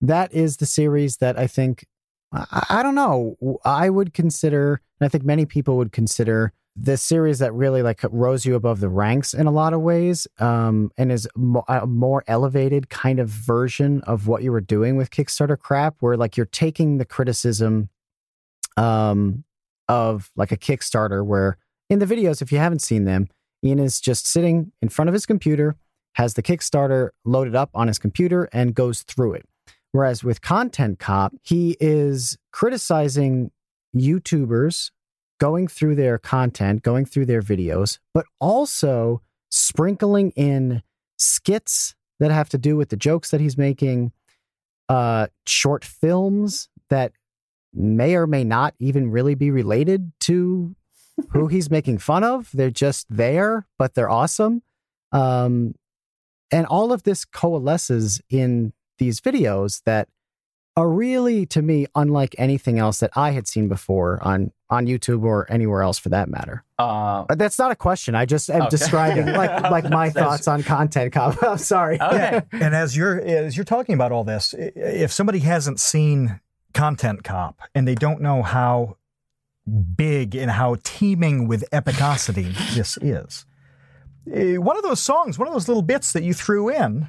that is the series that I think I, I don't know. I would consider, and I think many people would consider the series that really like rose you above the ranks in a lot of ways, um, and is mo- a more elevated kind of version of what you were doing with Kickstarter crap, where like you're taking the criticism, um, of like a Kickstarter, where in the videos, if you haven't seen them, Ian is just sitting in front of his computer, has the Kickstarter loaded up on his computer, and goes through it. Whereas with Content Cop, he is criticizing YouTubers going through their content, going through their videos, but also sprinkling in skits that have to do with the jokes that he's making, uh, short films that may or may not even really be related to who (laughs) he's making fun of. They're just there, but they're awesome. Um, and all of this coalesces in these videos that are really, to me, unlike anything else that I had seen before on on YouTube or anywhere else for that matter. Uh, But that's not a question. I just am Okay. describing (laughs) like like my thoughts on content. Cop. (laughs) I'm sorry. okay. And as you're as you're talking about all this, if somebody hasn't seen Content Cop and they don't know how big and how teeming with epicosity this is, eh, one of those songs, one of those little bits that you threw in,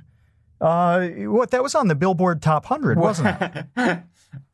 uh, what that was on the Billboard Top Hundred, wasn't it? (laughs)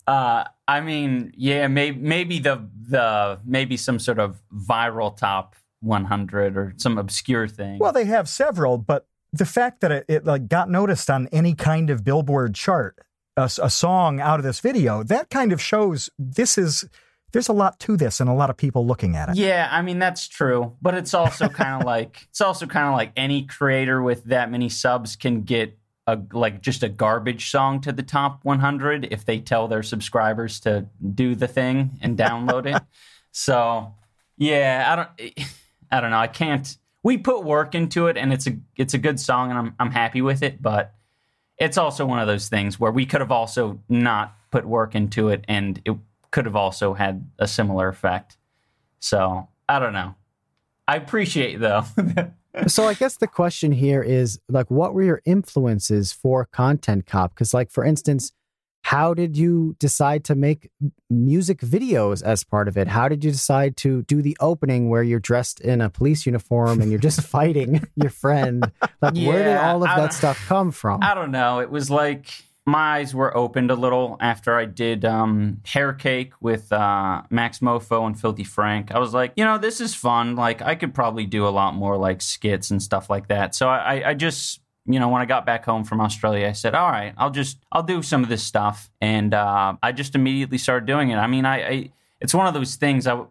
Uh, I mean, yeah, maybe maybe the the maybe some sort of viral top 100 or some obscure thing. Well, they have several, but the fact that it, it like got noticed on any kind of Billboard chart, a, a song out of this video, that kind of shows this is there's a lot to this and a lot of people looking at it. Yeah, I mean that's true, but it's also kind of (laughs) like it's also kind of like any creator with that many subs can get a like just a garbage song to the top 100 if they tell their subscribers to do the thing and download it. (laughs) So, yeah, I don't I don't know. I can't we put work into it and it's a it's a good song and I'm I'm happy with it, but it's also one of those things where we could have also not put work into it and it could have also had a similar effect. So, I don't know. I appreciate though (laughs) so I guess the question here is like, what were your influences for Content Cop? Because, like, for instance, how did you decide to make music videos as part of it? How did you decide to do the opening where you're dressed in a police uniform and you're just (laughs) fighting your friend? Like, yeah, where did all of that stuff come from? I don't know. It was like my eyes were opened a little after I did um, Hair Cake with uh, Maxmoefoe and Filthy Frank. I was like, you know, this is fun. Like, I could probably do a lot more like skits and stuff like that. So I, I just, you know, when I got back home from Australia, I said, all right, I'll just, I'll do some of this stuff. And uh, I just immediately started doing it. I mean, I, I, it's one of those things. I,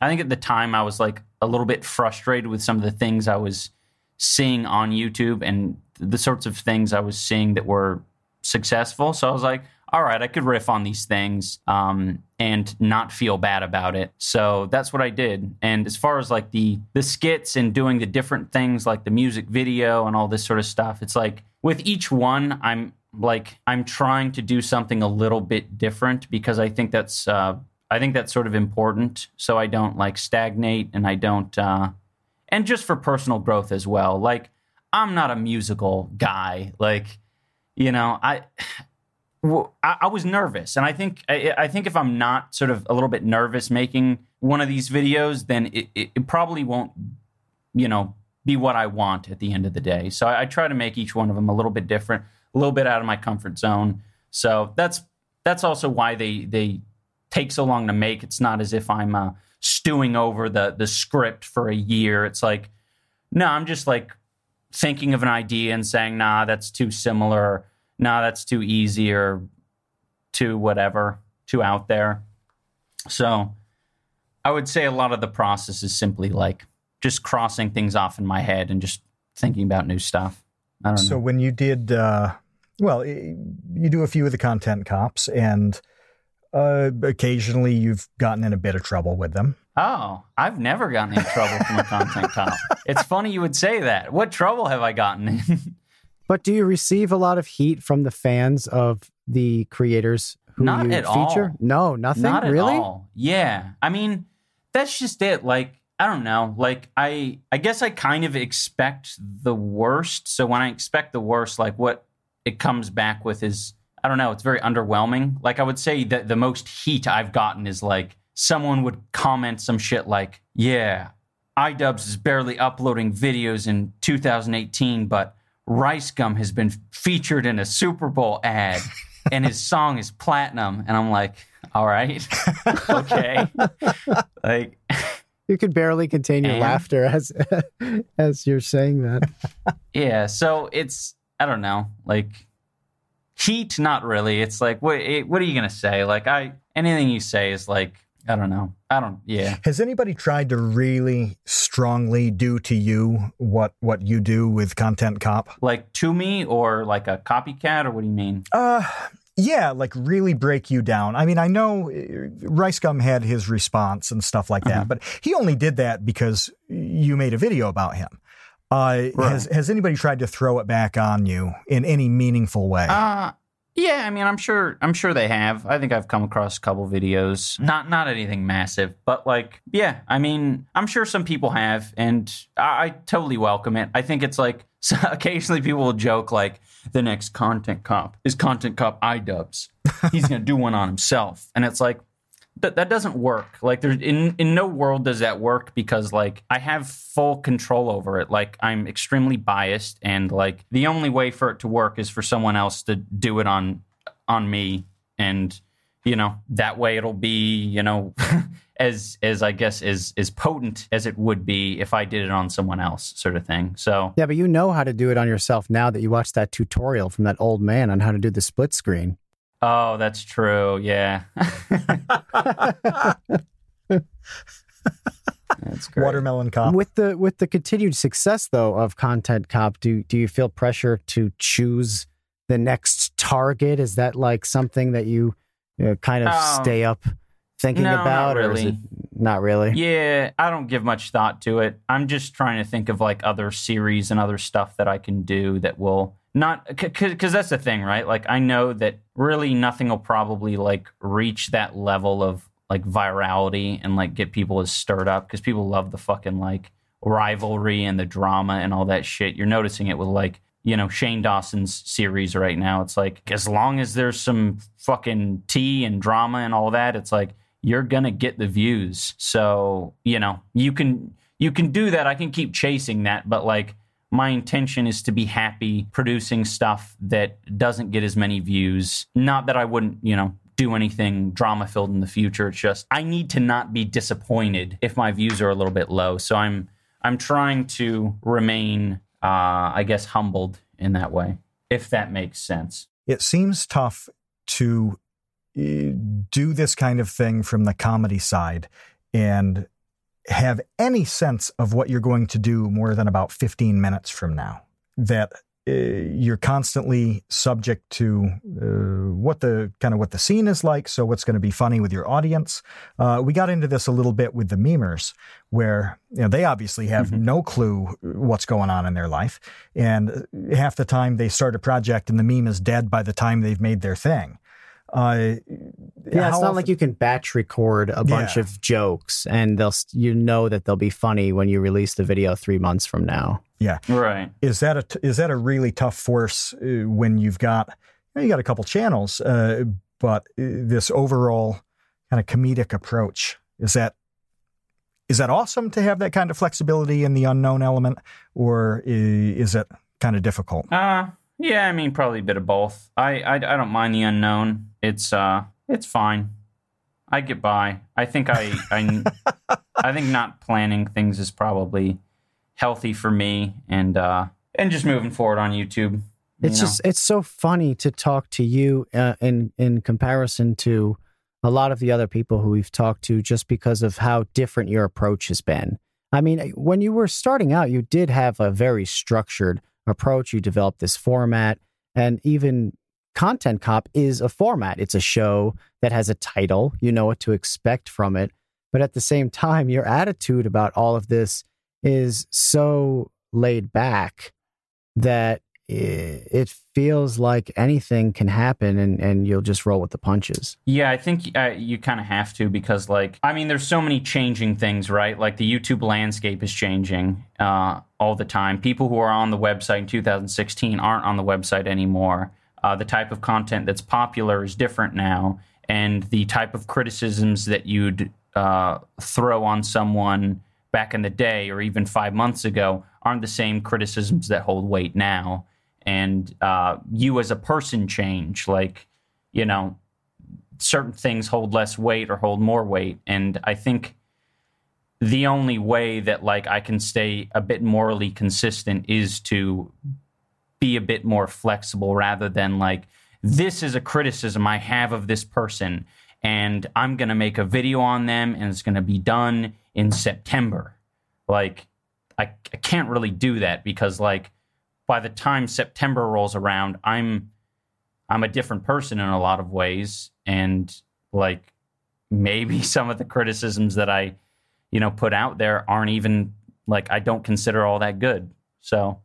I think at the time I was like a little bit frustrated with some of the things I was seeing on YouTube and the sorts of things I was seeing that were successful. So I was like, all right, I could riff on these things um, and not feel bad about it. So that's what I did. And as far as like the the skits and doing the different things, like the music video and all this sort of stuff, it's like with each one, I'm like I'm trying to do something a little bit different because I think that's uh, I think that's sort of important. So I don't like stagnate and I don't uh, and just for personal growth as well. Like I'm not a musical guy. Like you know, I, (sighs) well, I, I was nervous, and I think I, I, think if I'm not sort of a little bit nervous making one of these videos, then it, it, it probably won't, you know, be what I want at the end of the day. So I, I try to make each one of them a little bit different, a little bit out of my comfort zone. So that's that's also why they they take so long to make. It's not as if I'm uh, stewing over the the script for a year. It's like, no, I'm just like thinking of an idea and saying, nah, that's too similar nah, that's too easy or too whatever, too out there. So I would say a lot of the process is simply like just crossing things off in my head and just thinking about new stuff. I don't so know. when you did, uh, well, you do a few of the content cops, and uh, occasionally you've gotten in a bit of trouble with them. Oh, I've never gotten in trouble from a content cop. (laughs) It's funny you would say that. What trouble have I gotten in? But do you receive a lot of heat from the fans of the creators who Not you at feature? all. No, nothing. Not at really? all. Yeah. I mean, that's just it. Like, I don't know. Like, I I guess I kind of expect the worst. So when I expect the worst, like what it comes back with is I don't know. It's very underwhelming. Like I would say that the most heat I've gotten is like someone would comment some shit like, "Yeah, iDubbbz is barely uploading videos in 2018, but Rice Gum has been featured in a Super Bowl ad and his (laughs) song is platinum. And I'm like, all right, (laughs) okay. like, you could barely contain your And? laughter as (laughs) as you're saying that. yeah. So it's, I don't know, like heat, not really. It's like, what, eh, what are you going to say? Like, I, anything you say is like, I don't know. I don't, yeah. Has anybody tried to really strongly do to you what what you do with Content Cop? Like to me or like a copycat or what do you mean? Uh yeah, like really break you down. I mean, I know uh, Rice Gum had his response and stuff like that, Mhm. but he only did that because you made a video about him. Uh, Right. Has has anybody tried to throw it back on you in any meaningful way? Uh yeah, I mean, I'm sure. I'm sure they have. I think I've come across a couple videos. Not not anything massive, but like, yeah. I mean, I'm sure some people have, and I, I totally welcome it. I think it's like (laughs) so occasionally people will joke like, the next content cop is content cop iDubbbz. He's gonna do one on himself, and it's like. That, that doesn't work. Like there's in in no world does that work because like I have full control over it. Like I'm extremely biased and like the only way for it to work is for someone else to do it on on me and you know, that way it'll be, you know, (laughs) as as I guess as as potent as it would be if I did it on someone else, sort of thing. So Yeah, but you know how to do it on yourself now that you watched that tutorial from that old man on how to do the split screen. Oh, that's true. Yeah. that's great. Watermelon cop. With the with the continued success though of Content Cop, do do you feel pressure to choose the next target? Is that like something that you uh, kind of Um, stay up thinking no, not about, or really. it not really? Yeah, I don't give much thought to it. I'm just trying to think of like other series and other stuff that I can do that will not because that's the thing, right? Like I know that really nothing will probably like reach that level of like virality and like get people as stirred up because people love the fucking like rivalry and the drama and all that shit. You're noticing it with like you know Shane Dawson's series right now. It's like as long as there's some fucking tea and drama and all that, it's like you're gonna get the views. So you know you can you can do that. I can keep chasing that, but like my intention is to be happy producing stuff that doesn't get as many views. Not that I wouldn't you know do anything drama filled in the future. It's just I need to not be disappointed if my views are a little bit low. So I'm I'm trying to remain, uh, I guess, humbled in that way, if that makes sense. it seems tough to uh, do this kind of thing from the comedy side and have any sense of what you're going to do more than about 15 minutes from now. That uh, you're constantly subject to uh, what the kind of what the scene is like. So what's going to be funny with your audience? Uh, we got into this a little bit with the memers, where you know they obviously have no clue what's going on in their life, and half the time they start a project and the meme is dead by the time they've made their thing. Uh, Yeah, it's not often- like you can batch record a bunch Yeah. of jokes and they'll you know that they'll be funny when you release the video three months from now. Yeah, Right. is that a t- is that a really tough force uh, when you've got you, got a couple channels, uh, but uh, this overall kind of comedic approach is that is that awesome to have that kind of flexibility in the unknown element, or is it kind of difficult? Uh yeah, I mean probably a bit of both. I, I I don't mind the unknown. It's uh it's fine. I get by. I think I I (laughs) I think not planning things is probably healthy for me and uh and just moving forward on YouTube. It's you know? just it's so funny to talk to you uh, in in comparison to a lot of the other people who we've talked to just because of how different your approach has been. I mean, when you were starting out, you did have a very structured approach. You develop this format, and even Content Cop is a format. It's a show that has a title. You know what to expect from it. But at the same time, your attitude about all of this is so laid back that it feels like anything can happen and, and you'll just roll with the punches. Yeah, I think uh, you kind of have to because, like, I mean, there's so many changing things, right? Like the YouTube landscape is changing uh, all the time. People who are on the website in 2016 aren't on the website anymore. Uh, the type of content that's popular is different now, and the type of criticisms that you'd uh, throw on someone back in the day or even five months ago aren't the same criticisms that hold weight now. And uh, you as a person change, like you know certain things hold less weight or hold more weight. And i think the only way that like i can stay a bit morally consistent is to be a bit more flexible rather than like this is a criticism i have of this person and i'm going to make a video on them and it's going to be done in september. Like I, I can't really do that because like by the time september rolls around i'm I'm a different person in a lot of ways, and like maybe (laughs) some of the criticisms that I, you know, put out there aren't even like I don't consider all that good. So,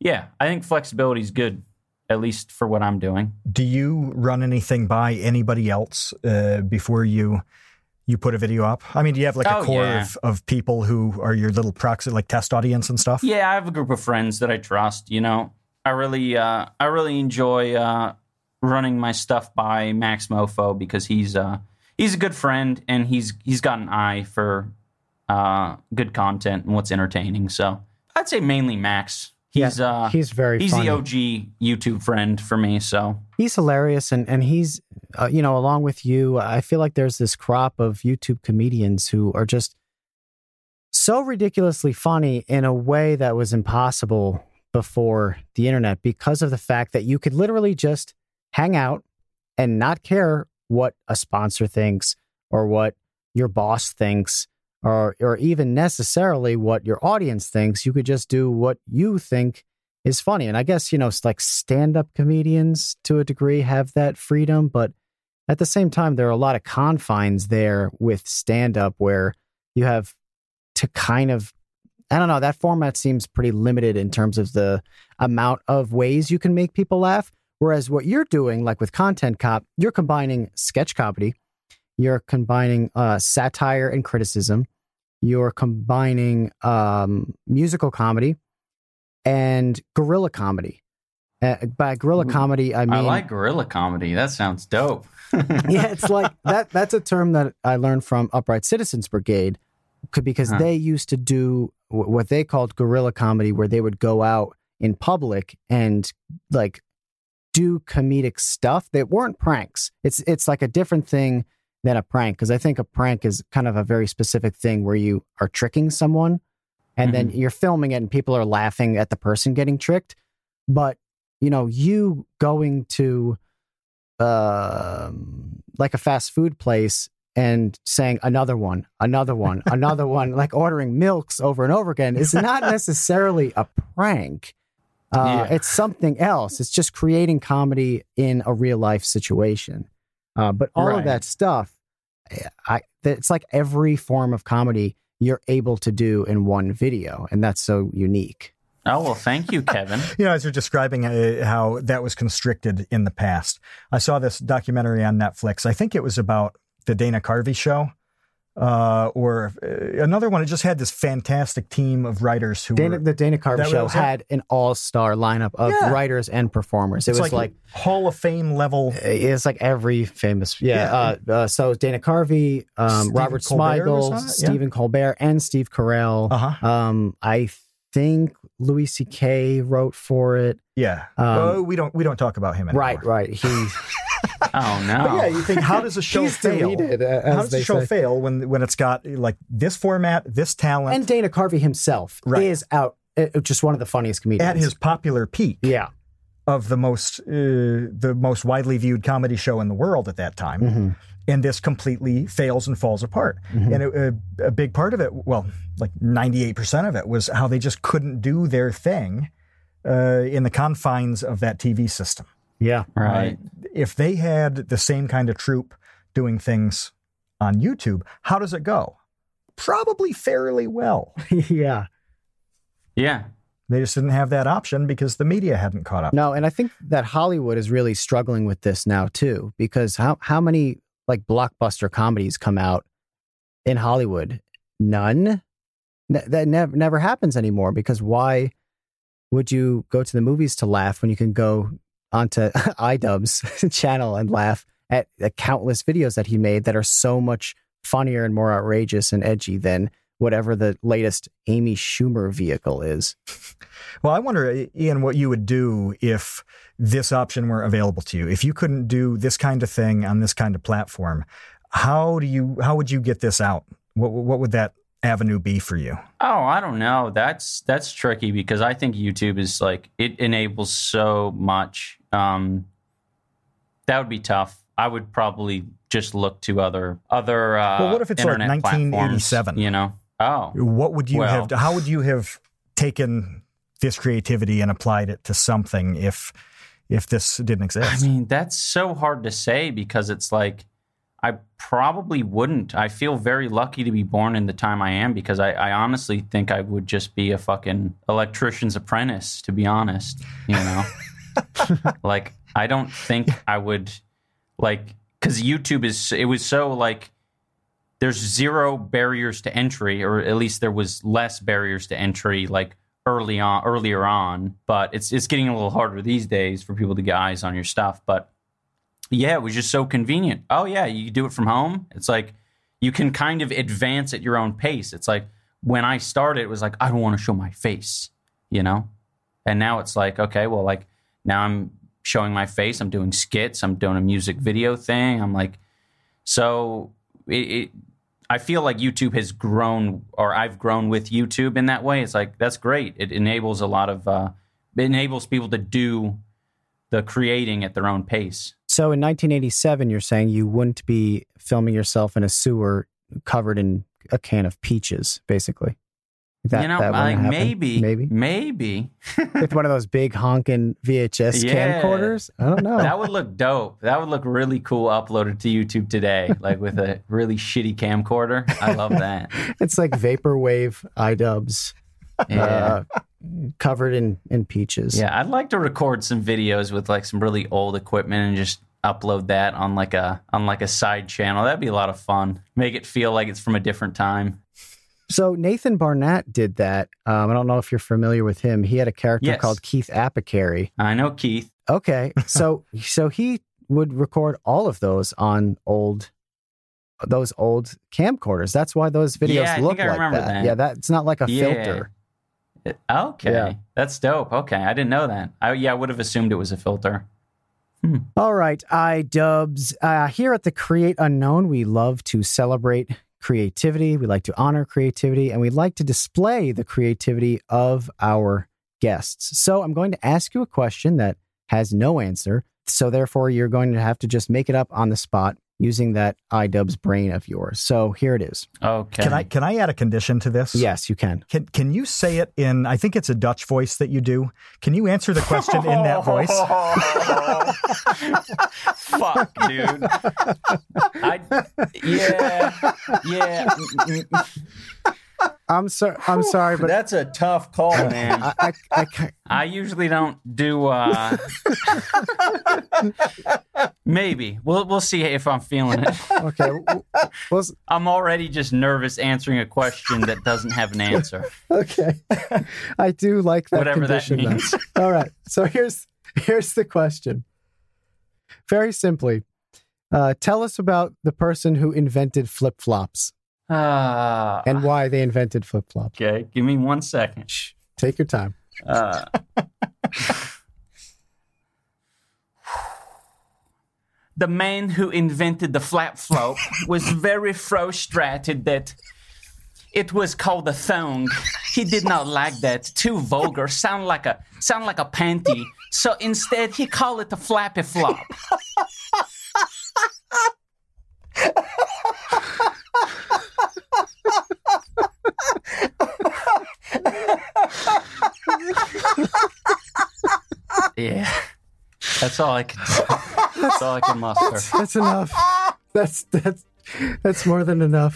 yeah, I think flexibility is good, at least for what I'm doing. Do you run anything by anybody else uh, before you you put a video up? I mean, do you have like a Oh, core yeah. of, of people who are your little proxy, like test audience and stuff? Yeah, I have a group of friends that I trust. You know, I really, uh, I really enjoy uh, running my stuff by Maxmoefoe because he's uh, he's a good friend and he's he's got an eye for uh, good content and what's entertaining. So I'd say mainly Max. He's uh, he's very he's funny. the OG YouTube friend for me. So he's hilarious and and he's uh, you know, along with you, I feel like there's this crop of YouTube comedians who are just so ridiculously funny in a way that was impossible before the internet because of the fact that you could literally just hang out and not care what a sponsor thinks or what your boss thinks or or even necessarily what your audience thinks you could just do what you think is funny and i guess you know like stand-up comedians to a degree have that freedom but at the same time there are a lot of confines there with stand-up where you have to kind of I don't know, that format seems pretty limited in terms of the amount of ways you can make people laugh. Whereas what you're doing, like with Content Cop, you're combining sketch comedy, you're combining uh, satire and criticism, you're combining um, musical comedy and guerrilla comedy. Uh, by guerrilla comedy, I mean I like guerrilla comedy. That sounds dope. (laughs) (laughs) yeah, it's like that. That's a term that I learned from Upright Citizens Brigade, because Huh. they used to do what they called guerrilla comedy, where they would go out in public and like do comedic stuff that weren't pranks. It's it's like a different thing than a prank because I think a prank is kind of a very specific thing where you are tricking someone and then you're filming it and people are laughing at the person getting tricked. But you know, you going to um like a fast food place and saying another one, another one, (laughs) another one, like ordering milks over and over again is not (laughs) necessarily a prank. Uh, Yeah. It's something else. It's just creating comedy in a real life situation. Uh, but all of that stuff, I, it's like every form of comedy you're able to do in one video, and that's so unique. Oh well, thank you, Kevin. (laughs) You know, as you're describing uh, how that was constricted in the past, I saw this documentary on Netflix. I think it was about the Dana Carvey show, uh, or uh, another one. It just had this fantastic team of writers who Dana, were. the Dana Carvey That what it show was? had an all star lineup of Yeah. writers and performers. It it's was like, Hall of Fame level. it's like every famous yeah. Uh, uh, so Dana Carvey, um, Robert Colbert Smigel? Yeah. Stephen Colbert, and Steve Carell. Uh huh. Um, I think Louis C.K. wrote for it. Yeah. Um, oh, we don't we don't talk about him anymore. Right, right. He (laughs) (laughs) Oh no. But yeah, you think how does a show fail? deleted, uh, How does a show say. fail when when it's got like this format, this talent And Dana Carvey himself Right. is out, uh, just one of the funniest comedians. at his popular peak yeah. of the most uh, the most widely viewed comedy show in the world at that time? Mhm. and this completely fails and falls apart. Mhm. And it, a, a big part of it, well, like 98% of it, was how they just couldn't do their thing uh, in the confines of that TV system. Yeah. Right. If they had the same kind of troupe doing things on YouTube, how does it go? Probably fairly well. (laughs) yeah. Yeah. They just didn't have that option because the media hadn't caught up. No, and I think that Hollywood is really struggling with this now too, because how how many like blockbuster comedies come out in Hollywood? None. N- that never never happens anymore. Because why would you go to the movies to laugh when you can go onto (laughs) iDubbbz (laughs) channel and laugh at the countless videos that he made that are so much funnier and more outrageous and edgy than whatever the latest Amy Schumer vehicle is. (laughs) Well, I wonder, Ian, what you would do if this option were available to you. If you couldn't do this kind of thing on this kind of platform, how do you? How would you get this out? What What would that avenue be for you? Oh, I don't know. That's that's tricky because I think YouTube is like it enables so much. Um, that would be tough. I would probably just look to other other. Uh, Well, what if it's like 1987? You know. Oh, What would you Well- have? How would you have taken this creativity and applied it to something if if this didn't exist? I mean that's so hard to say because it's like I probably wouldn't. I feel very lucky to be born in the time I am because I, I honestly think I would just be a fucking electrician's apprentice. To be honest, you know. (laughs) (laughs) like I don't think I would like because YouTube is it was so like there's zero barriers to entry or at least there was less barriers to entry like early on earlier on but it's it's getting a little harder these days for people to get eyes on your stuff but yeah it was just so convenient. Oh yeah you do it from home. It's like you can kind of advance at your own pace. It's like when I started it was like I don't want to show my face you know? And now it's like okay well like now I'm showing my face. I'm doing skits. I'm doing a music video thing. I'm like, so it, it I feel like YouTube has grown, or I've grown with YouTube in that way. It's like that's great. It enables a lot of, uh, it enables people to do the creating at their own pace. So in 1987, you're saying you wouldn't be filming yourself in a sewer covered in a can of peaches, basically. You know, I, happen? maybe, maybe maybe (laughs) with one of those big honking VHS Yeah. camcorders. I don't know. that would look dope. That would look really cool uploaded to YouTube today, like with a really shitty camcorder. I love that. (laughs) it's like vaporwave iDubbbz Yeah. uh, covered in in peaches. Yeah, I'd like to record some videos with like some really old equipment and just upload that on like a on like a side channel. That'd be a lot of fun. Make it feel like it's from a different time. So Nathan Barnatt did that. Um, I don't know if you're familiar with him. He had a character Yes. called Keith Apicary. I know Keith. Okay, (laughs) so so he would record all of those on old those old camcorders. That's why those videos Yeah, I look I like remember that. that. Yeah, that's not like a Yeah. filter. It- okay, Yeah. that's dope. Okay, I didn't know that. I, yeah, I would have assumed it was a filter. All right, iDubbbz. Uh, here at the Create Unknown, we love to celebrate creativity. We like to honor creativity, and we like to display the creativity of our guests. So I'm going to ask you a question that has no answer. So therefore, you're going to have to just make it up on the spot using that iDubbbz brain of yours. So here it is. Okay. Can I can I add a condition to this? Yes, you can. Can can you say it in I think it's a Dutch voice that you do? Can you answer the question in that voice? (laughs) Fuck, dude. I yeah yeah. (laughs) I'm sorry. I'm sorry, but That's a tough call, man. I, I, I, (laughs) I usually don't do. uh (laughs) Maybe we'll we'll see if I'm feeling it. (laughs) okay. w- Well, s- I'm already just nervous answering a question that doesn't have an answer. okay. I do like that Whatever that condition. though. means. All right. So here's here's the question. Very simply, uh, tell us about the person who invented flip flops Uh, and why they invented flip flops. okay, give me one second. Shh, take your time. Uh, (laughs) the man who invented the flap flop was very frustrated that it was called a thong. He did not like that. Too vulgar. Sound like a sound like a panty. So instead, he called it a flappy flop. (laughs) yeah, that's all I can. That's all I can muster. That's enough. That's that's that's more than enough.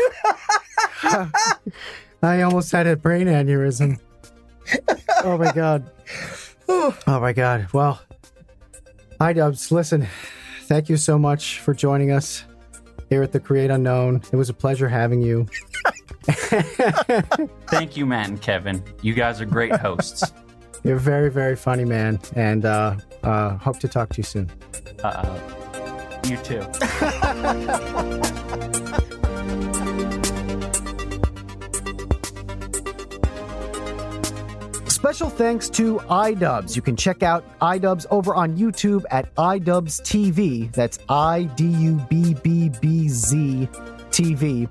(laughs) I almost had a brain aneurysm. Oh my god. Oh my god. Well, iDubbbz, uh, listen, thank you so much for joining us here at the Create Unknown. It was a pleasure having you. (laughs) Thank you, Matt and Kevin. You guys are great hosts. (laughs) You're very, very funny man, and uh, uh, hope to talk to you soon. Uh, you too. (laughs) Special thanks to iDubbbz. You can check out iDubbbz over on YouTube at iDubbbz TV. That's I D U B B B Z TV.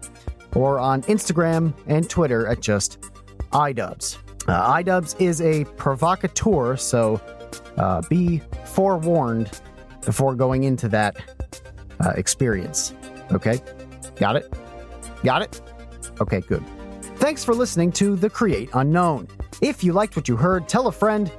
Or on Instagram and Twitter at just iDubbbz. Uh, is a provocateur, so uh, be forewarned before going into that uh, experience. Okay? Got it? Got it? Okay, good. Thanks for listening to The Create Unknown. If you liked what you heard, tell a friend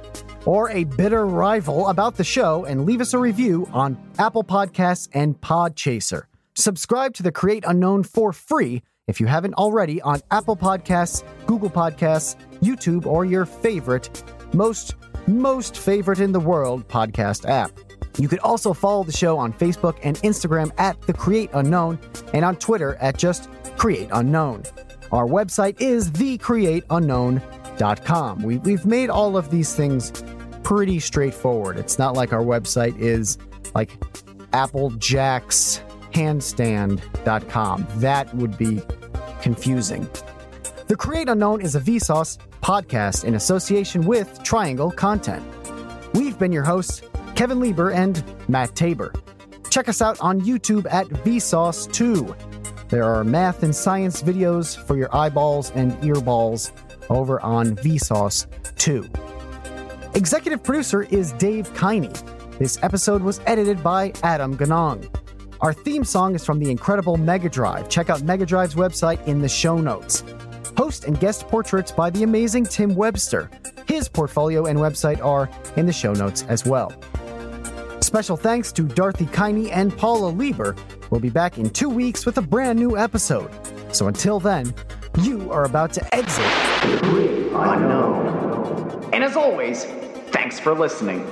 or a bitter rival about the show and leave us a review on Apple Podcasts and Podchaser. Subscribe to The Create Unknown for free if you haven't already on Apple Podcasts, Google Podcasts, YouTube, or your favorite, most, most favorite in the world podcast app. You can also follow the show on Facebook and Instagram at The Create Unknown and on Twitter at just Create Unknown. Our website is thecreateunknown.com. We, we've made all of these things pretty straightforward. It's not like our website is like applejackshandstand.com. That would be confusing. The Create Unknown is a Vsauce podcast in association with Triangle Content. We've been your hosts, Kevin Lieber, and Matt Tabor. Check us out on YouTube at Vsauce2. There are math and science videos for your eyeballs and earballs over on Vsauce 2. Executive producer is Dave Kiney. This episode was edited by Adam Ganong. Our theme song is from the incredible Mega Drive. Check out Mega Drive's website in the show notes. Host and guest portraits by the amazing Tim Webster. His portfolio and website are in the show notes as well. Special thanks to Dorothy Kiney and Paula Lieber. We'll be back in two weeks with a brand new episode. So until then, you are about to exit Unknown. And as always, thanks for listening.